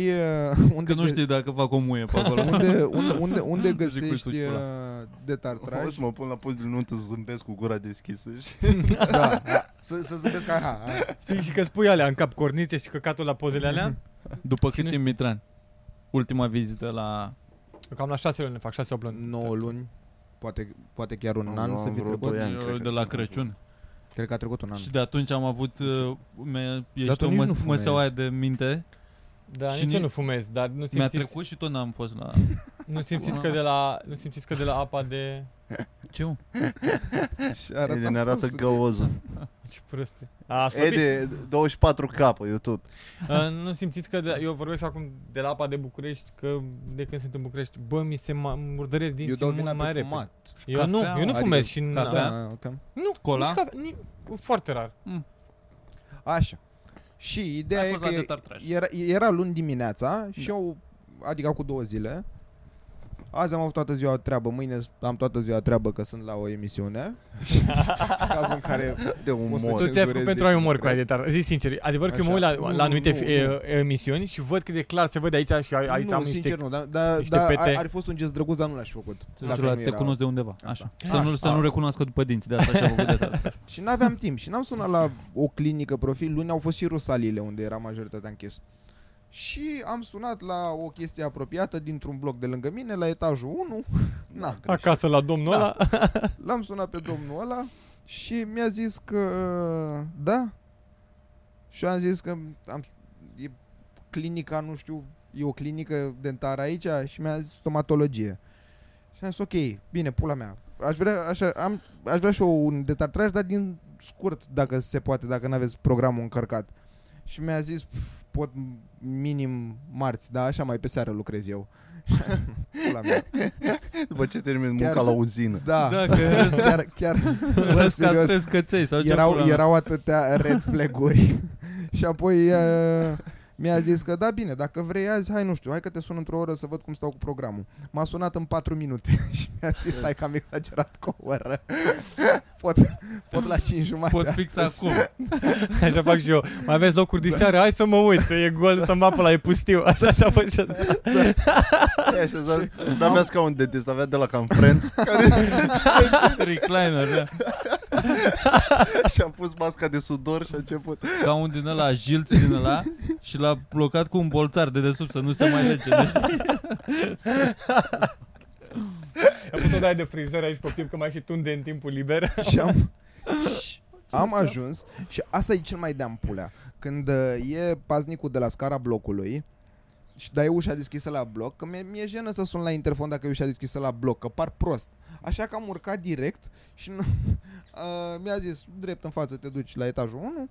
uh, unde, Că nu știi dacă fac o muie pe acolo. unde, unde, unde, unde Zic, găsești uite-ți pula. uh, O detartraj? să mă pun la post de nuntă să zâmbesc cu gura deschisă și... da, da, să, să zâmbesc ca ha, ha. Știi, și că spui alea în cap cornițe și căcatul la pozele alea. După Cine cât timp, Mitran? Ultima vizită la... Cam la șase luni ne fac, șase, opt luni. 9 luni, poate, poate chiar un Am- an am să fi vreo trecut. doi ani. cred Eu că de la am Crăciun. Cred că a trecut un an. Și de atunci am avut... Uh, mi-a, ești tu o nici măs- nu fumezi. măseaua aia de minte. Da, Și nici eu ni- nu fumez, dar nu Mi-a simțiți. trecut și tot n-am fost la... Nu simțiți că de la, nu simțiți că de la apa de... Ce mă? Și arăta Edi ne arată prost. găozul. Ce proste. A, slăbit. Edi, 24K pe YouTube. Uh, nu simțiți că de, eu vorbesc acum de la apa de București, că de când sunt în București, bă, mi se ma- murdăresc Eu dinții dau mult vina mai pe repede. fumat. Eu nu, Cafea, eu nu adică fumez și n- cafea? Da, ok. Nu, Cola? nici cafea, ni, foarte rar. Așa. Și ideea Ai e fost că la de tartraș. era, era luni dimineața și eu, adică cu două zile, azi am avut toată ziua treabă, mâine am toată ziua treabă că sunt la o emisiune. cazul în care De O să umor. Tu ți-ai cenzurezi făcut pentru de ai umor cu cred. aia de tar. Zi sincer, adevăr că Așa. mă uit la, Nu, la anumite nu, fi- nu. e- emisiuni și văd cât de clar se văd aici și aici nu, am sincer niște... nu, dar da, niște da, pete. ar, ar fi fost un gest drăguț, dar nu l-aș fi făcut. Să Dacă zici la nu te era- cunosc de undeva. Asta. Așa. Așa. Să nu, să nu recunoască după dinți, de asta și-a făcut de tartraș. Și n-aveam timp și n-am sunat la o clinică profil. Luni au fost și rusaliile unde era majoritatea închis. Și am sunat la o chestie apropiată dintr-un bloc de lângă mine, la etajul 1. Na, greșit. Acasă la domnul Da. ăla. L-am sunat pe domnul ăla și mi-a zis că da. Și eu am zis că am, e clinica, nu știu, e o clinică dentară aici și mi-a zis stomatologie. Și am zis, ok, bine, pula mea. Aș vrea, așa, am, aș vrea și eu un detartraj, dar din scurt, dacă se poate, dacă nu aveți programul încărcat. Și mi-a zis, "Pf, pot minim marți, dar așa mai pe seară lucrez eu. pula mea. După ce termin Chiar- munca la uzină. Da, Da, că chiar, chiar, bă, Răscați serios, pe scăței sau ce erau, pula mea. erau atâtea red flag-uri și apoi uh, mi-a zis că da bine, dacă vrei azi, hai nu știu, hai că te sun într-o oră să văd cum stau cu programul. M-a sunat în 4 minute și mi-a zis hai că am exagerat cu o oră. Pot, pot la 5 jumate Pot fix astăzi. acum. Așa fac și eu. Mai aveți locuri de seară? Hai să mă uit, să e gol, să mă apă la e pustiu. Așa, așa fac și asta. E așezat, dar avea scaun de dentist, avea de la cam Friends Recliner, da. și am pus masca de sudor și a început. Ca un din ăla, jilțe din ăla și l-a blocat cu un bolțar de desubt să nu se mai lege. Deci, Am pus o daie de frizer aici pe piept, că mai și tunde în timpul liber. și am, și am ajuns și asta e cel mai de pulea. Când uh, e paznicul de la scara blocului și dai ușa deschisă la bloc, că mi-e, mi-e jenă să sun la interfon dacă e ușa deschisă la bloc, că par prost. Așa că am urcat direct și nu, uh, mi-a zis, drept în față te duci la etajul 1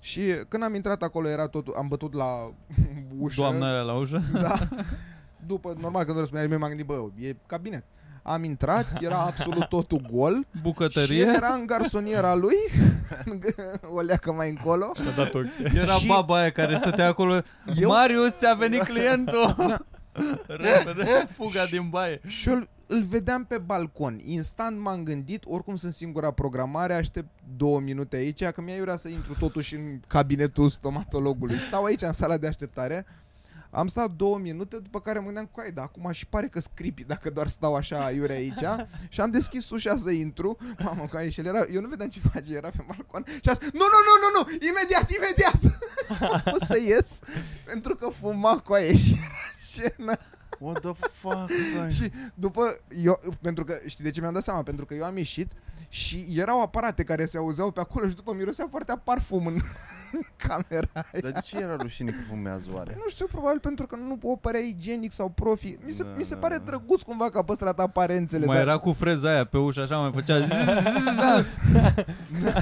și când am intrat acolo era totul, am bătut la ușă. doamna aia la ușă. Da. După, normal, când nu răspundea nimeni, m-am gândit, bă, e cabinet. Am intrat, era absolut totul gol și el Bucătărie. era în garsoniera lui, o leacă mai încolo. Și-a dat ochi. Era Și- baba aia care stătea acolo. Eu- Marius, ți-a venit clientul. Repede, fuga din baie. Și eu îl- îl vedeam pe balcon. Instant m-am gândit, oricum sunt singura programare, aștept două minute aici, că mi-a iurea să intru totuși în cabinetul stomatologului. Stau aici în sala de așteptare. Am stat două minute, după care mă gândeam cu ai, dar acum și pare că scripi dacă doar stau așa iure aici și am deschis ușa să intru, mamă, că aici el era, eu nu vedeam ce face, era pe balcon și a zis, nu, nu, nu, nu, nu, imediat, imediat, o să ies, pentru că fuma cu aia și era scenă. What the fuck? băi? Și după, eu, pentru că, știi de ce mi-am dat seama? Pentru că eu am ieșit și erau aparate care se auzeau pe acolo și după mirosea foarte a parfum în camera aia. Dar de ce era rușine că fumează oare? Nu știu, probabil pentru că nu o părea igienic sau profi. Mi se, Da, mi se da, pare da. drăguț cumva că a păstrat aparențele. Mai dar- era cu freza aia pe ușă, așa mai făcea zzz,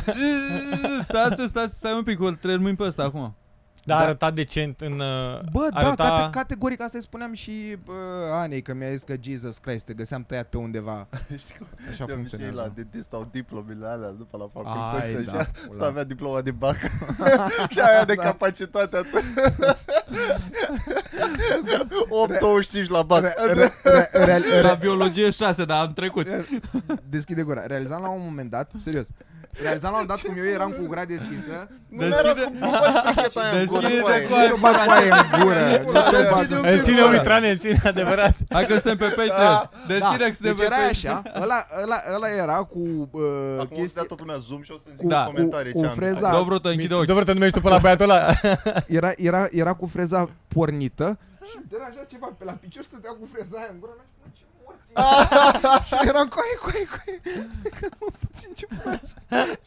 zzz, Stați, stați, stai un pic, îl termin pe ăsta acum. Dar Da. a arătat decent în... uh, Bă, da, arăta... cate- categoric asta îi spuneam și bă, Anei, că mi-a zis că Jesus Christ, te găseam tăiat pe undeva. Știi cum? Așa De obicei la funcționează. dentist au diplomele alea după la Ai, facultăți și da, așa. pula. Asta avea diploma de bac. și aia de Da. capacitatea ta. 8,25 la bac. Re- re- re- real- Era re- biologie 6, dar am trecut. Deschide gura. Realizam la un moment dat, serios, realizam la un moment dat cum eu eram cu gura deschisă Nu mi-a răs cum nu faci pricheta aia în gură. Deschide nu mai- cu aia. Nu bag coaie în gură. Nu te bag în Îl ține gură. Omitrane, îl ține adevărat. Hai că suntem pe Patreon. Deschide că suntem Deci pe era Patreon. așa, ăla, ăla, ăla era cu uh, Acum o să chestii, dea toată lumea zoom și o să zic cu, în Da. comentarii cu, ce cu am. freza, Dobro, te închide ochii. Dobro, te numești tu pe la băiatul ăla. era, era, era cu freza pornită și deranja ceva pe la picior, stătea cu freza aia în gură. N-am știut, Ce și eram coaie, coaie, coaie. Că nu puțin ce faci.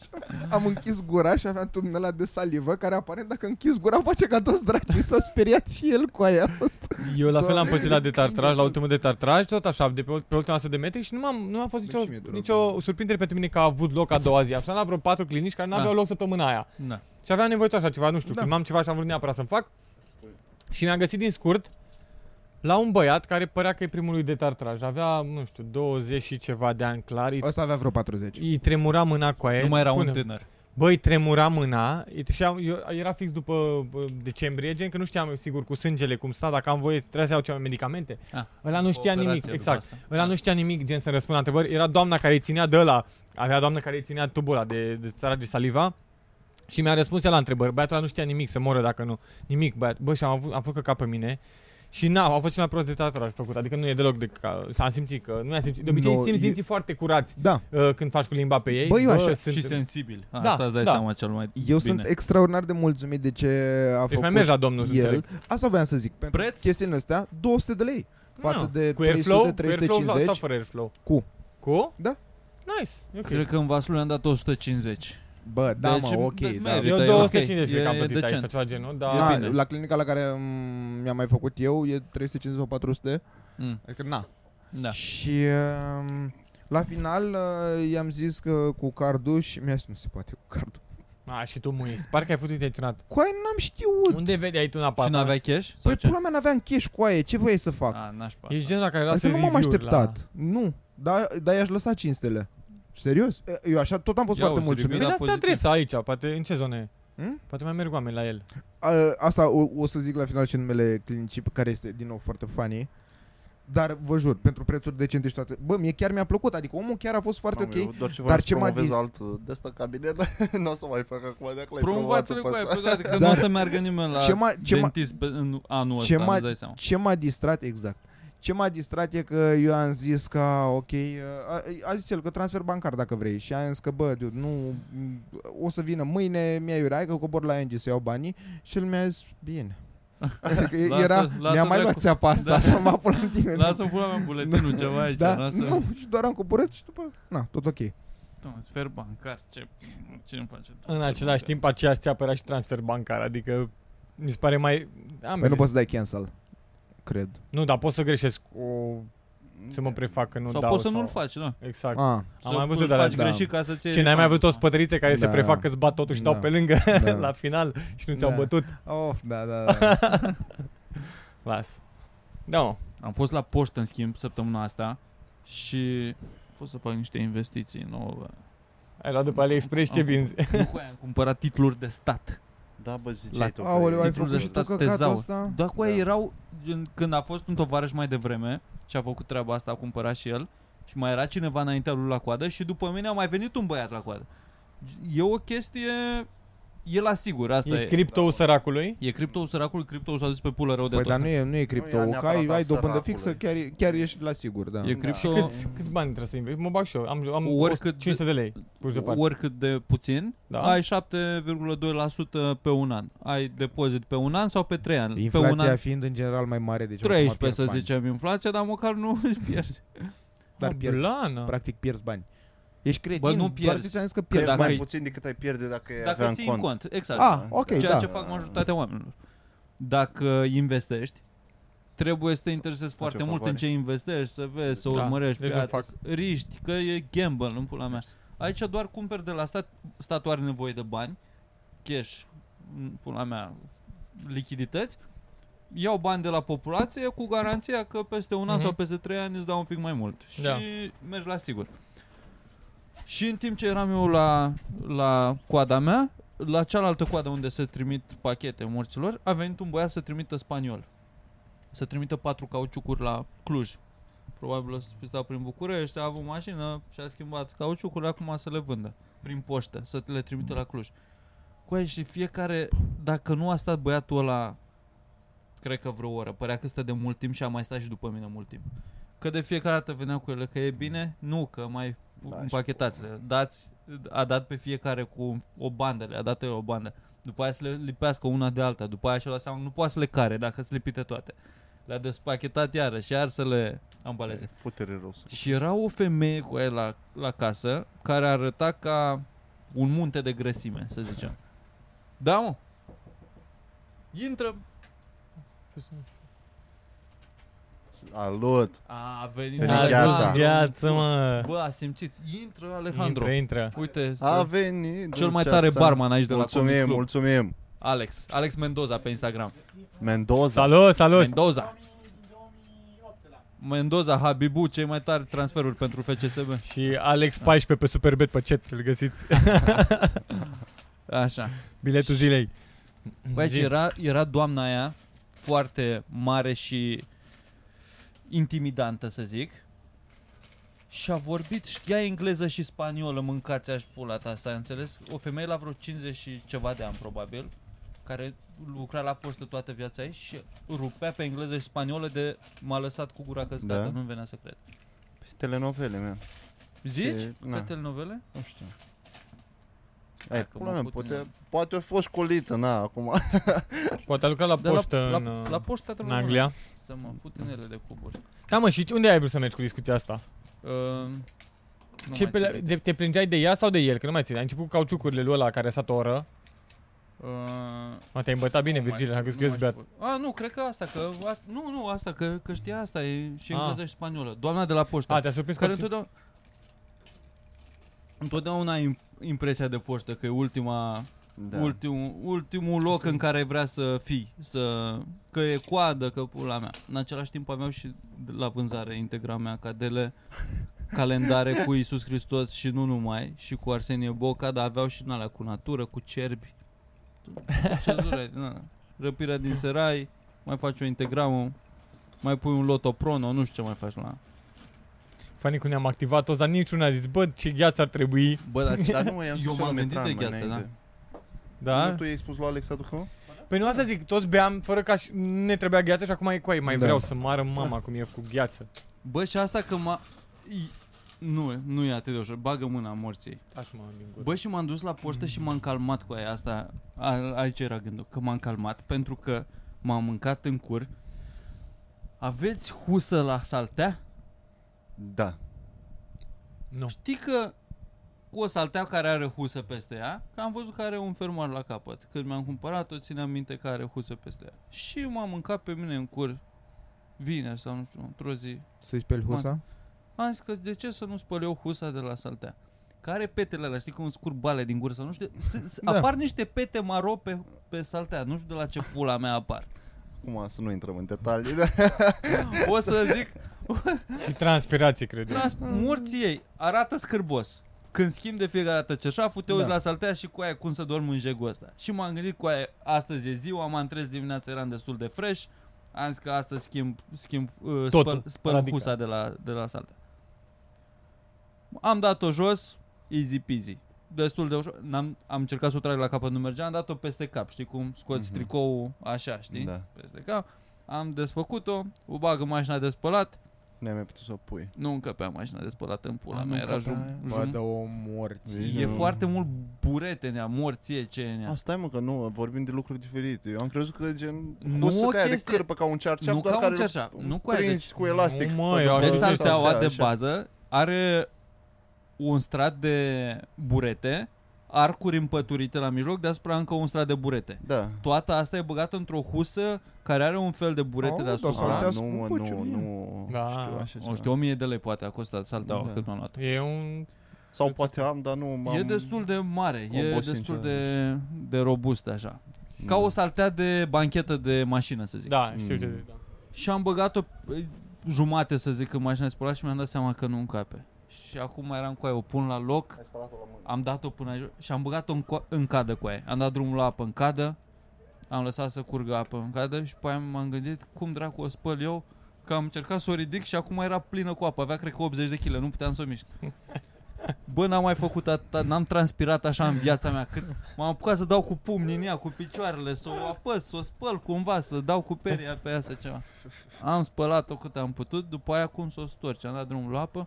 Și Am închis gura și aveam tubul ăla de salivă care aparent dacă închis gura face ca toți dracii s-a speriat și el cu aia a fost. Eu la fel am Doamne, pățit la detartraj, la incredibil. ultimul detartraj, tot așa, de pe, pe ultima 100 de metri și nu, m-am, nu a fost Bă, nicio, și mie dură nicio surprindere pentru mine că a avut loc a doua zi. Am sunat la vreo patru clinici care nu aveau Ah. loc săptămâna aia. Da. Și aveam nevoie tot așa ceva, nu știu, Da. filmam ceva și am vrut neapărat să-mi fac. Și mi-am găsit din scurt la un băiat care părea că e primul lui de tartraj. Avea, nu știu, 20 și ceva de ani clar. Îi, Ăsta avea vreo 40. îi tremura mâna cu aia. Nu mai era un Pune- tânăr. Băi, tremura mâna îi- și am, eu, era fix după bă, decembrie, gen că nu știam sigur cu sângele cum sta, dacă am voie trebuia să iau ceva medicamente. Ah, Ăla nu știa Operație nimic, după exact. asta. Ăla nu știa nimic, gen să răspundă la întrebări. Era doamna care îi ținea de ăla, avea doamna care îi ținea tubul ăla de, de țara de saliva și mi-a răspuns ea la întrebări. Băiatul ăla nu știa nimic, să moră dacă nu. Nimic, băiat. Bă, și am, avut, am făcut ca pe mine. Și na, a fost cel mai prost de tataraj făcut, adică nu e deloc de ca, s-am simțit că nu am simțit. De obicei Nu, simți e- dinții foarte curați Da, uh, când faci cu limba pe ei. Bă, eu așa- sunt, Și sensibil. Da, Asta îți dai da. seama cel mai eu bine. sunt extraordinar de mulțumit de ce a Deci făcut mai mergi la domnul, să el. înțeleg. Asta voiam să zic. Pentru Preț? chestiile astea, 200 de lei. Față Nu. de cu Airflow, 300, cu Airflow 350. sau fără Airflow? Cu. Cu? Da. Nice, e ok. Cred că în Vaslui am dat 150.Ă, Bă, da, Deci, mă, ok, de- da. merită. Eu e 250 ok, cred că am e plătit aici decent. sau ceva genul, E dar... Na, bine. la clinica la care mm, mi-am mai făcut eu e 350 sau 400. Mm. Adică na. Da. Și um, la final uh, i-am zis că cu cardul și mi-a zis nu se poate cu cardul. A, și tu muis. Parcă ai fost intenționat. Cu aia n-am știut. Unde vedeai tu în Și apartament? n-aveai cash? Sau Păi ce? pula mea n-aveam cash cu aia, ce voiai să fac? A, nașpa. Ești asta. genul la care era Adică să nu m-am review-uri așteptat. Nu. Dar da, i-aș lăsa cinstele. Serios? Eu așa tot am fost Ia foarte uzi, mulțumit. Păi Da, lasă pozitiv. adresa aici, poate în ce zone? Hmm? Poate mai merg oameni la el. A, Asta o, o să zic la final și numele clinicii, care este din nou foarte funny. Dar vă jur, pentru prețuri decente și toate. Bă, mie chiar mi-a plăcut, adică omul chiar a fost foarte Mamă, ok. eu doar ce dar vreau ce să m-a promovez dis- alt uh, de ăsta cabinet, dar nu o să mai fac acum de acolo. Promovați-le cu aia, pe toate, că Da. nu o să meargă nimeni la Ce m-a- ce m-a- dentist pe, în anul ce ăsta, m-a- îți dai seama. Ce m-a distrat, exact. Ce m-a distrat e că eu am zis că, ok, a, a zis el că transfer bancar dacă vrei și am zis că, bă, dude, nu, o să vină mâine, mi-a iurai că cobor la NG să iau banii și el mi-a zis, bine. Adică Lasă- era, lasă mi-a mai dracu. luat țeapa asta Da. să mă apă în tine. Lasă-mi pula mea buletinul ceva aici. da, lasă nu, și doar am coborât și după, na, tot ok. Transfer bancar, ce, ce îmi face? În același timp, aceeași țeapă era și transfer bancar, adică mi se pare mai... Am Păi nu poți să dai cancel, cred. Nu, dar pot să greșesc cu... Să mă prefac că nu Sau dau poți să sau... nu-l faci, da. Exact. Ah, Am Să mai văzut îl de alea, faci da. greșit ca să-ți iei Ce n-ai mai bani. văzut o spătărițe care se Da. prefac că îți bat totul și dau Da. pe lângă Da. la final și nu ți-au Da. bătut? of, da, da, da. Las. Da, mă. Am fost la poștă, în schimb, săptămâna asta și am fost să fac niște investiții nouă. Ai luat după AliExpress ce Am vinzi? Nu cu aia, am cumpărat titluri de stat. Da, bă, ziceai La- tu. că Aoleu, e- ai Titlul făcut de și tu stat căcatul tezau. ăsta? Da, cu aia Da. erau, gen, când a fost un tovarăș mai devreme și a făcut treaba asta, a cumpărat și el și mai era cineva înaintea lui la coadă și după mine a mai venit un băiat la coadă. E o chestie, e la sigur, asta E e. criptou săracului? E criptou săracul, criptou s-a dus pe pulă rău de Păi tot. dar nu e, nu e cripto, Nu e că neapărat ai, al ai dobândă săracului. fixă, chiar, e- chiar ești la sigur, da. E Da. cripto, Câți, câți bani trebuie să investi? Mă bag și eu. Am, am Oricât 500 de lei. Puși deoparte. oricât de puțin, Da? ai 7,2% pe un an. Ai depozit pe un an sau pe 3 ani. pe un Inflația an fiind în general mai mare, deci 13 acum să pierzi bani. zicem inflația, dar măcar nu îți pierzi. Dar Ah, pierzi. Blană. Practic pierzi bani. Ești cretin, Bă, nu doar pierzi. ți-am zis că Că pierzi Pierzi dacă mai e- puțin decât ai pierde dacă, ai Dacă avea în ții cont. în cont, exact. Ah, ok, Ceea da. ce fac majoritatea oamenilor. Dacă investești, trebuie să te interesezi foarte mult favoare. în ce investești, să vezi, să Da, urmărești deci nu piața, fac. să riști, că e gamble în pula mea. Aici doar cumperi de la stat, statul are nevoie de bani, cash, în pula mea, lichidități, iau bani de la populație cu garanția că peste un an Mhm. sau peste trei ani îți dau un pic mai mult. Și Da. mergi la sigur. Și în timp ce eram eu la, la coada mea, la cealaltă coadă unde se trimit pachete morților, a venit un băiat să trimită spaniol. Să trimită patru cauciucuri la Cluj. Probabil o să fi stat prin București, a avut mașină și a schimbat cauciucurile, acum să le vândă prin poștă, să le trimită la Cluj. Cu aia și fiecare, dacă nu a stat băiatul ăla, cred că vreo oră, părea că stă de mult timp și a mai stat și după mine mult timp. Că de fiecare dată venea cu ele, că e bine, nu, că mai Da, și împachetați-le. Dați, a dat pe fiecare cu o bandă, le-a dat el o bandă. După aia să le lipească una de alta, după aia și-a dat seama, nu poate să le care dacă sunt lipite toate. Le-a despachetat iară și iar să le ambaleze. Futere rău. Și era o femeie cu el la, la casă care arăta ca un munte de grăsime, să zicem. Da, mă. Intră. Salut! A, a venit Veni Alejandro. gheața. Gheață, mă. Bă, a simțit. Intră Alejandro. Intră, intră. Uite, A venit cel mai dulceața. tare barman aici de la Comics Mulțumim, Club. mulțumim. Alex. Alex Mendoza pe Instagram. Mendoza. Salut, salut. Mendoza. Mendoza, Habibu, cei mai tari transferuri pentru FCSB. Și Alex 14 pe Superbet pe chat, îl găsiți. Așa. Biletul zilei. Băi, Zi. și era, era doamna aia foarte mare și intimidantă, să zic. Și a vorbit, știa engleză și spaniolă, mâncați aș pula ta, s-a înțeles? O femeie la vreo 50 și ceva de ani, probabil, care lucra la poștă toată viața ei și rupea pe engleză și spaniolă de m-a lăsat cu gura căscată, Da? nu-mi venea să cred. Pe telenovele, mea. Zici? Ce- na. Pe telenovele? Nu știu. Hai Ai, că pula mă mea, fut în poate, el. poate a fost școlită, na, acum. Poate a lucrat la De la, poștă la, în, la, uh, la poștă în Anglia. Anglia. Să mă fut în ele de cuburi. Da, mă, și unde ai vrut să mergi cu discuția asta? Uh, nu Ce mai țin pe, minte. de, te plângeai de ea sau de el? Că nu mai țin. Ai început cu cauciucurile lui ăla care a stat o oră. Uh, Mă, te-ai îmbătat bine, nu mai Virgil, știu, am crezut nu că ești mai beat. știu. A, nu, cred că asta, că asta, nu, nu, asta, că, că știa asta, e și Ah. engleză și spaniolă. Doamna de la poștă. A, te-a surprins care că... întotdeauna, întotdeauna ai im- impresia de poștă că e ultima, Da. ultimul, ultimul loc în care vrea să fii, să, că e coadă, că pula mea. În același timp aveau și de- la vânzare Instagram cadele, calendare cu Isus Hristos și nu numai, și cu Arsenie Boca, dar aveau și în alea cu natură, cu cerbi. Procedura, din alea. Răpirea din serai, mai faci o Instagramă, mai pui un loto prono, nu știu ce mai faci la... Fanii cum ne-am activat toți, dar niciunul a zis, bă, ce gheață ar trebui. Bă, dar Dar nu, i-am Eu spus m-am lui gândit Metran de mai gheață, înainte. Da? Nu tu i-ai spus lui Alex să aducă? Păi nu asta zic, toți beam fără ca și ne trebuia gheață și acum e cu ei. Mai Da. vreau să mară mama cum e cu gheață. Bă, și asta că m-a... I- Nu, nu e atât de ușor, bagă mâna morții. Așa mă din gură. Bă, și m-am dus la poștă și m-am calmat cu aia, asta, a, aici era gândul, că m-am calmat pentru că m-am mâncat în cur. Aveți husă la saltea? Da. nu. Știi că cu o saltea care are husă peste ea, că am văzut că are un fermoar la capăt. Când mi-am cumpărat-o, țineam minte că are husă peste ea. Și m-am mâncat pe mine în cur vineri sau nu știu, într-o zi. Să-i speli husa? Am zis că de ce să nu spăl eu husa de la saltea? Care petele alea, știi cum îți scurg bale din gură sau nu știu, s- s- Da. apar niște pete maro pe, pe saltea, nu știu de la ce pula mea apar. Acum să nu intrăm în detalii, da? O să zic, Și transpirație, cred eu. trans- morții ei arată scârbos. Când schimb de fiecare dată ceșaful, te uiți Da. la saltea și cu aia cum să dorm în jegul ăsta. Și m-am gândit cu aia, astăzi e ziua, m-am trezit dimineața, eram destul de fresh, am zis că astăzi schimb, schimb uh, Totul, spăl, spăl radical. husa de la, de la saltea. Am dat-o jos, easy peasy. Destul de ușor. N-am, am încercat să o trag la capăt, nu mergea, am dat-o peste cap, știi cum scoți Mhm. tricoul așa, știi? Da. Peste cap. Am desfăcut-o, o bag în mașina de spălat, Nu ai mai putut să o pui. nu încăpea mașina de spălat în pula A, nu mea, era încăpea jum, aia? Bă, jum, de o morți. E Nu. foarte mult burete nea, morție ce e nea. A, stai mă că nu, vorbim de lucruri diferite. Eu am crezut că gen Nu husă o ca aia de chestie- cârpă ca un cearceaf, Nu doar ca care un cearceaf, nu cu aia, prins deci- cu elastic. Nu, mă, pe eu am de Deci văzut bord, salteaua da, de așa. bază are un strat de burete, arcuri împăturite la mijloc, deasupra încă un strat de burete. Da. Toată asta e băgată într-o husă care are un fel de burete Au, deasupra. dar saltea A, nu, mă, scumpă, nu, Ciulie. nu, Da. știu așa O ceva. știu, 1000 de lei poate a costat salteaua Da. cât m-am luat. E un... Sau poate am, dar nu m-am... E destul de mare, e obosit destul niciodată. de, de robust așa. Ca o saltea de banchetă de mașină, să zic. Da, știu Mm. ce zic, da. Și am băgat-o e, jumate, să zic, în mașina de spălat și mi-am dat seama că nu încape. Și acum mai eram cu aia, o pun la loc, Ai spălat-o la mână. am dat-o până jos și am băgat-o în, co- în cadă cu aia. Am dat drumul la apă în cadă, am lăsat să curgă apă în cadă și pe aia m-am gândit cum dracu o spăl eu, că am încercat să o ridic și acum era plină cu apă, avea cred că 80 de kg, nu puteam să o mișc. Bă, n-am mai făcut atâta, n-am transpirat așa în viața mea cât m-am apucat să dau cu pumnii în ea, cu picioarele, să o apăs, să o spăl cumva, să dau cu peria pe ea să ceva. Am spălat-o cât am putut, după aia cum să o storci, am dat drumul la apă,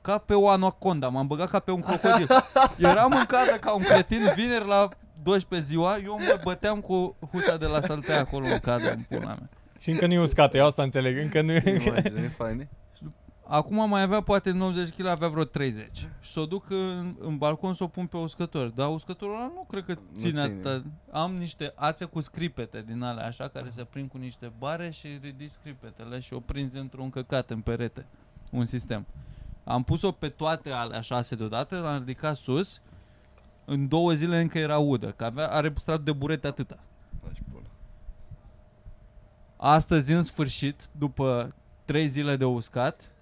ca pe o anaconda, m-am băgat ca pe un crocodil. Eram în cadă ca un cretin, vineri la 12 ziua, eu mă băteam cu husa de la saltea acolo în cadă, în pula mea. Și încă nu e uscată, eu asta înțeleg. Încă nu e... Imagine, e fain. Acum mai avea poate în 80 kg avea vreo 30. Și să o duc în, în balcon să o pun pe uscător. Dar uscătorul ăla nu cred că Nu ține, ține. atâta. Am niște ațe cu scripete din alea așa care se prind cu niște bare și ridici scripetele și o prinzi într-un căcat în perete. Un sistem. Am pus-o pe toate alea șase deodată, l-am ridicat sus. În două zile încă era udă, că avea, are strat de burete atâta. Da, și bună. Astăzi, în sfârșit, după trei zile de uscat,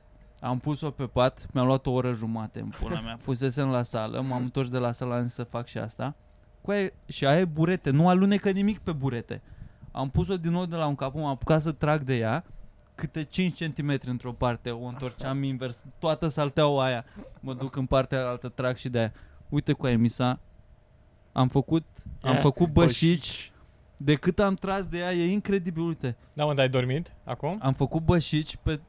am pus-o pe pat, mi-a luat o oră jumate în pula mea. Fusesem la sală, m-am întors de la sală, am zis să fac și asta. Cu aia, și aia e burete, nu alunecă nimic pe burete. Am pus-o din nou de la un cap, m-am apucat să trag de ea, câte 5 cm într-o parte, o întorceam invers, toată salteaua aia, mă duc în partea altă, trag și de aia. Uite cu aia, Misa, am făcut, am Eh, făcut bășici, de cât am tras de ea, e incredibil, uite. Da, mă, dar ai dormit acum? Am făcut bășici pe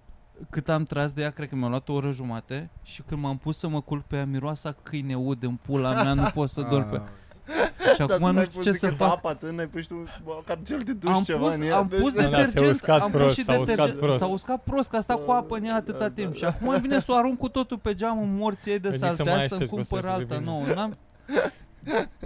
cât am tras de ea, cred că mi-a luat o oră jumate și când m-am pus să mă culc pe ea, miroasa câine ud în pula mea, nu pot să dorm pe Ah. Și acum nu știu ce să fac. Apa, tu n-ai pus tu măcar cel de duș Am ceva pus, în ea. am pus deci- Da, da, s-a detergent, uscat am pus prost, și s-a uscat detergent, prost. s-a uscat prost, că a stat cu apă în ea atâta timp și acum îmi vine să o arunc cu totul pe geam în morții ei de Îmi zic să saltea mai și să-mi aștept că o cumpăr să alta revină. nouă. N-am...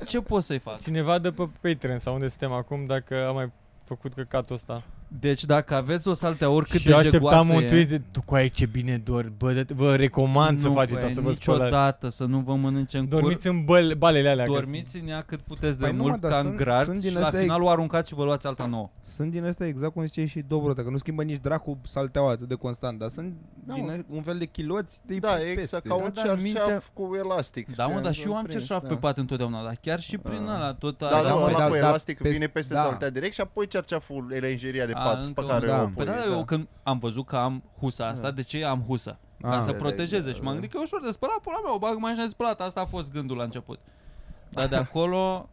Ce pot să-i fac? Cineva de pe Patreon sau unde suntem acum dacă a mai făcut căcatul ăsta. Deci dacă aveți o saltea oricât și eu de așteptam jegoasă un e, tweet de tu cu aia ce bine dormi. Bă, de- vă recomand să nu, faceți băi, asta, să vă spălați. Niciodată să nu vă mănânce în cur. Dormiți în băl, balele alea. că Dormiți în ea cât puteți de Păi nu, mult, mă, dar ca în sunt- grad sunt din și la astea- final o aruncați și vă luați alta nouă. Sunt din astea exact cum zice și Dobrota, că nu schimbă nici dracu salteaua atât de constant, dar sunt Da, din mă. a- un fel de chiloți de Da, peste. exact, ca un Da, dar cerșaf mintea- cu elastic. Da, mă, știi, dar și eu am prins, cerșaf da. pe pat întotdeauna, dar chiar și prin Ah. ăla, tot Da, alea, nu, mă, ăla dar- cu dar elastic peste- vine peste da. saltea direct și apoi cerceaful, elenjeria de A, pat încă pe care un- o da. pui. Păi da, eu când am văzut că am husa asta, Da. de ce am husa? Ca Ah. să Da, protejeze da, și m-am da. gândit că e ușor de spălat, pula mea, o bag în mașina de spălat, asta a fost gândul la început. Dar de acolo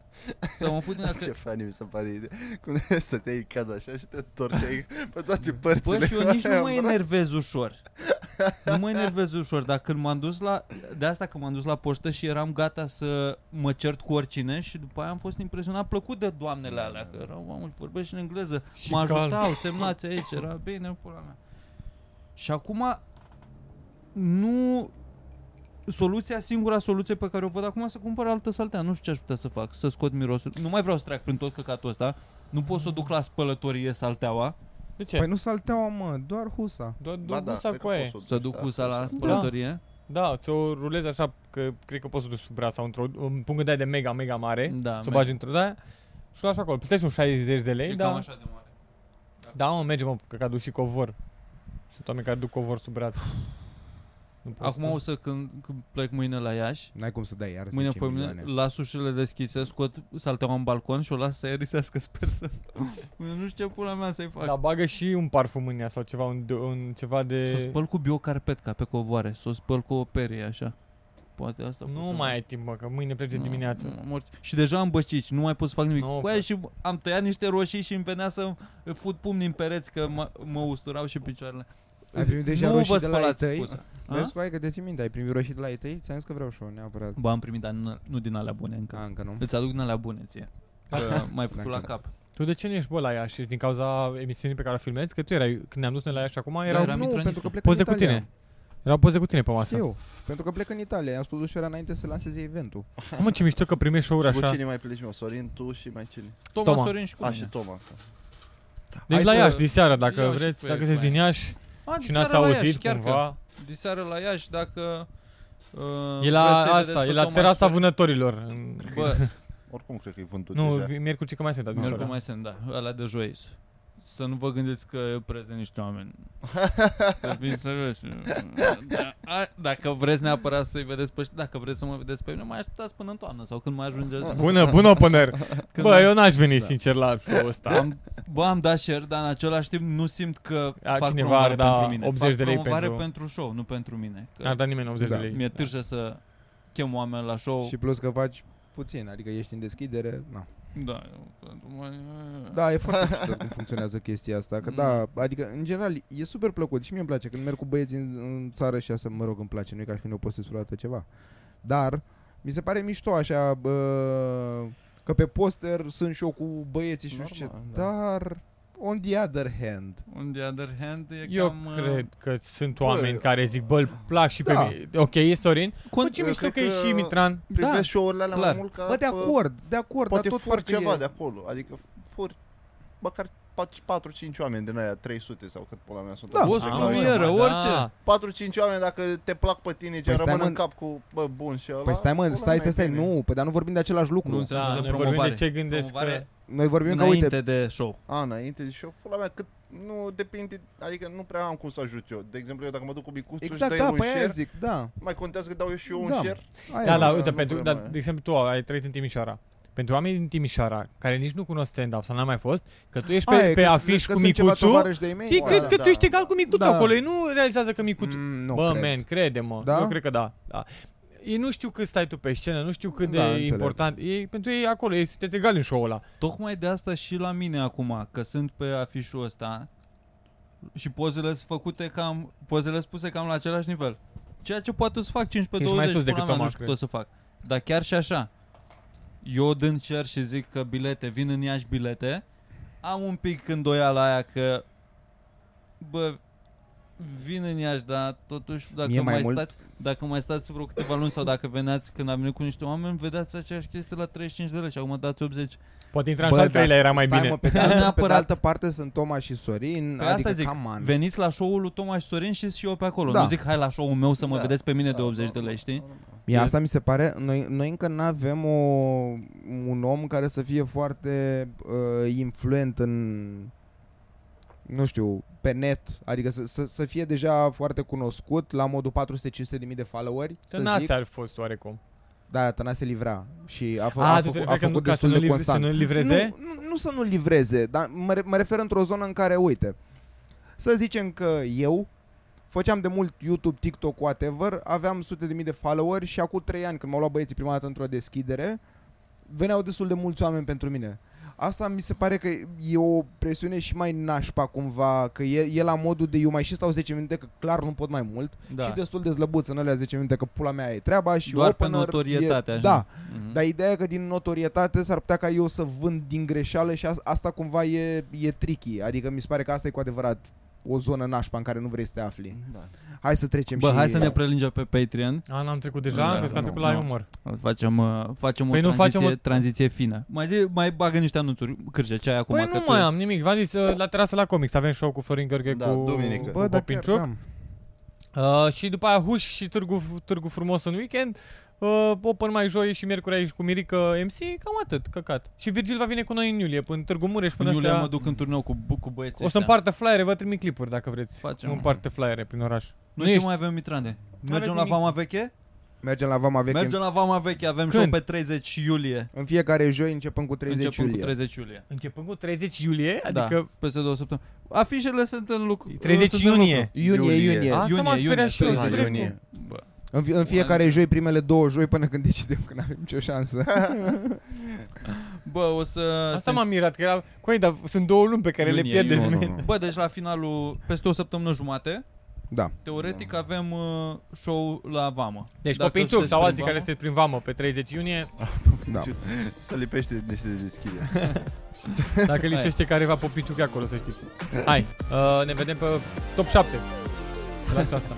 să mă pun din Ce funny mi se pare ideea. Cum stăteai cad așa și te întorceai pe toate părțile. Bă, și eu nici nu mă Aia, bă. enervez ușor. Nu mă enervez ușor, dar când m-am dus la... De asta că m-am dus la poștă și eram gata să mă cert cu oricine și după aia am fost impresionat plăcut de doamnele alea, că erau, mamă, vorbesc și în engleză. Și mă calm. ajutau, semnați aici, era bine, pula mea. Și acum nu soluția, singura soluție pe care o văd acum să cumpăr altă saltea. Nu știu ce aș putea să fac, să scot mirosul. Nu mai vreau să trec prin tot căcatul ăsta. Nu pot să o duc la spălătorie salteaua. De ce? Păi nu salteaua, mă, doar husa. Doar Ba doar da, gusa cred cu că aia. poți Să duc da, husa la poți să- spălătorie. Da, ți-o rulezi așa, că cred că poți să o duci sub braț sau într-o un pungă de aia de mega, mega mare. Da, să o merge. bagi într-o de aia și o lași acolo. Plătești un 60 de lei, E da. cam așa de mare. Da, mă, merge, mă, că aduc și covor. Sunt oameni care duc covor sub braț. Nu pot Acum să- o să când, când plec mâine la Iași, N-ai cum să dai iar mâine 10 pe mine, milioane. las ușile deschise, scot salteaua în balcon și o las să aerisească, sper să... nu știu ce pula mea să-i fac. Da, bagă și un parfum în ea sau ceva, un, un ceva de... Să o spăl cu biocarpetca pe covoare, să o spăl cu o perie așa. Poate asta pot Nu să mai ai timp, mă, că mâine pleci de Nu, dimineață. nu, morți. Și deja am bășici, nu mai pot să fac nimic. Nu, cu aia și am tăiat niște roșii și îmi venea să fut pumni în pereți că mă, mă usturau și picioarele. Ai primit deja nu roșii vă de la ei spălați tăi? scuza. Vezi, hai că te ții minte, ai primit roșii de la ei tăi? Ți-am zis că vreau și eu, neapărat. Ba, am primit, dar nu, nu din alea bune încă. A, încă nu. Îți aduc din alea bune ție. Că mai făcut la Dacă- cap. Tu de ce nu ești, bă, la Iași? Ești din cauza emisiunii pe care o filmezi? Că tu erai, când ne-am dus noi la Iași acum, erau era nu, Mitronicu. pentru că plec poze în cu Italia. tine. Erau poze cu tine pe masă. Eu, pentru că plec în Italia, i-am spus ușoara înainte să lanseze eventul. Mă, ce mișto că primești show-uri Și cu așa. cine mai pleci, mă? Sorin, tu și mai cine? Toma, Toma. Sorin și cu A, mine. și Toma. Deci Hai la să- Iași, diseară, dacă Iau și vreți, pe dacă el, sunteți mai. din Iași A, și n-ați diseară la auzit Iași, chiar cumva, Că, diseară la Iași, dacă... Uh, e la vreți să-i asta, vedeți e pe la Toma terasa Sorin- vânătorilor. în- Bă, Oricum cred că e vândut Nu, deja. vi- miercuri că mai sunt azi Miercuri seara. mai sunt, da, ăla de joi. Să nu vă gândiți că eu preț de niște oameni. să fiți serios. Da, a, dacă vreți neapărat să-i vedeți pe ăștia, dacă vreți să mă vedeți pe mine, mai așteptați până în toamnă sau când mai ajungeți. Bună, bun opener. Când Bă, mai- eu n-aș veni Da. sincer la show-ul ăsta. Am, bă, am dat share, dar în același timp nu simt că A, fac cineva promovare ar da pentru mine. 80 fac de lei promovare pentru- pentru show, nu pentru mine. Că N-ar da nimeni 80 Da. de lei. mi-e târșă să chem oameni la show. Și plus că faci puțin, adică ești în deschidere, na. Da, eu, pentru mine... Da, e foarte mișto cum funcționează chestia asta, că da, adică în general e super plăcut și mie îmi place când merg cu băieții în, în țară și asta, mă rog, îmi place, nu e ca și când eu postez vreodată ceva. Dar mi se pare mișto așa, bă, că pe poster sunt și eu cu băieții și nu știu ce, Normal, da. dar On the other hand. On the other hand, e Eu cam... uh, cred că sunt Bă, oameni care zic, bă, îl plac și pe Da. mine. Ok, e Sorin? Bă, ce eu mișto cred că e că- și Mitran. Privesc Da, show-urile alea clar. mai mult ca Bă, de pe- acord, de acord, Poate dar tot furi parcă ceva e... de acolo. Adică furi măcar 4-5 oameni din aia 300 sau cât pula mea sunt. Da. acolo. O Cred că scumieră, la- orice. 4-5 oameni dacă te plac pe tine, ce Păi stai, rămân mă, în cap cu, bă, bun și ăla. Păi stai mă, pula stai, mea stai, stai, e bine. nu, păi dar nu vorbim de același lucru. Nu înseamnă Da, de noi vorbim promovare. de ce gândesc că... Promovare Noi vorbim că, înainte uite, de show. A, înainte de show, pula mea, cât nu depinde, adică nu prea am cum să ajut eu. De exemplu, eu dacă mă duc cu bicuțul exact, și dai da, un pe aia share, zic, da. mai contează că dau eu și eu un Da. share? Aia Da, zic. da, nu uite, nu pentru, problema dar, aia. de exemplu, tu ai trăit în Timișoara. Pentru oamenii din Timișoara, care nici nu cunosc stand-up sau n-a mai fost, că tu ești pe, Aia e, pe că- afiș că cu sunt ceva micuțul, tovarăși de-ai mei. ei Bă, cred da, că da, tu ești da. egal cu micuțul Da. acolo, ei nu realizează că micuțul... Mm, nu Bă, cred. man, crede-mă, Da? eu cred că da, da. Ei nu știu cât stai tu pe scenă, nu știu cât Da, de înțeleg. important. Ei, pentru ei acolo, ei sunteți egali în show-ul ăla. Tocmai de asta și la mine acum, că sunt pe afișul ăsta și pozele sunt făcute cam, pozele sunt puse cam la același nivel. Ceea ce poate să fac 15-20, Ești mai sus pula decât mea, Toma, nu știu cred. tot să fac. Dar chiar și așa, eu dând cer și zic că bilete, vin în Iași bilete, am un pic îndoială aia că, bă, vin în Iași, dar totuși dacă Mie mai mai, mult- stați, dacă mai stați vreo câteva luni sau dacă veneați când am venit cu niște oameni, vedeați aceeași chestie la 35 de lei și acum dați 80. Poate intra în Bă, și al dar treilea, era mai stai, bine. Mă, pe, de altă, pe de Neapărat. altă parte sunt Toma și Sorin, Pe adică asta zic, come on. veniți la show-ul lui Toma și Sorin și și eu pe acolo. Da. Nu zic hai la show-ul meu să mă Da. vedeți pe mine de Da, 80 de normal, lei, știi? normal. Mie asta mi se pare, noi, noi încă nu avem o, un om care să fie foarte uh, influent în, nu știu, pe net, adică să, să, să fie deja foarte cunoscut la modul 400-500 de mii de followeri, să zic. Tănase ar fost oarecum. Da, Tănase livra și a, fă, A, a, tu te făcut, a referi că nu, făcut ca să destul nu, de liv- să constant. nu livreze? Nu, nu, nu să nu livreze, dar mă, re- mă refer într-o zonă în care, uite, să zicem că eu făceam de mult YouTube, TikTok, whatever, aveam sute de mii de followeri și acum trei ani, când m-au luat băieții prima dată într-o deschidere, veneau destul de mulți oameni pentru mine. Asta mi se pare că e o presiune și mai nașpa cumva, că e, e la modul de eu mai și stau 10 minute, că clar nu pot mai mult, Da. și destul de slăbuț în alea 10 minute, că pula mea e treaba și Doar pe opener notorietate, e, așa. Da, Mhm. dar ideea e că din notorietate s-ar putea ca eu să vând din greșeală și as- asta cumva e, e tricky. Adică mi se pare că asta e cu adevărat o zonă nașpa în care nu vrei să te afli. Da. Hai să trecem Bă, și... hai să ne prelingem pe Patreon. A, n-am trecut deja? Da, Da, Crezi că am nu, trecut la nu. umor. Facem, uh, facem Păi o nu tranziție, facem o- tranziție fină. Mai, zi, mai bagă niște anunțuri. Cârge, ce ai acum? Păi că nu tu- mai am nimic. V-am zis, uh, la terasă la comics avem show cu Florin Gheorghe Da, cu, duminică. cu Bă, dar chiar, Popinciuc. da. Uh, și după aia Huș și Târgu, Târgu Frumos în weekend. Uh, open mai joi și miercuri aici cu Mirica MC, cam atât, căcat. Și Virgil va vine cu noi în iulie, până în Târgu Mureș, În până iulie astea... mă duc în turneu cu, bu- cu băieții O să ăștia. împartă flyere, vă trimit clipuri dacă vreți. Facem. Împarte flyere prin oraș. Nu, Nu ce ești- mai avem, Mitrane? Mergem aveți la nimic. Vama Veche? Mergem la Vama Veche Mergem la Vama Veche, avem Când? show pe 30 iulie. în fiecare joi începem cu 30 Începând iulie. cu 30 iulie. Începând cu 30 iulie, Da, adică peste două săptămâni. Afișele sunt în lucru. 30 sunt în iunie. Iunie, Iulie. iunie. Asta Iunie, m-a speriat iunie, și eu. 30 ce dracu? iunie. Bă. În, fie- în fiecare joi, primele două joi, până când decidem că nu avem nicio șansă. Bă, o să... Asta se- m-a mirat, că era... Coi, dar sunt două luni pe care le Iunie, pierdeți, iunie. man. Bă, deci la finalul, peste o săptămână jumate, da. teoretic avem uh, show la Vamă. Deci Dacă Popinciuc sunteți sau prin alții care Vamă- sunteți prin vamă pe 30 iunie, da. Să lipește niște de deschidere. dacă lipsește careva Popinciuc e acolo, să știți. Hai, uh, ne vedem pe top 7. Să las și asta.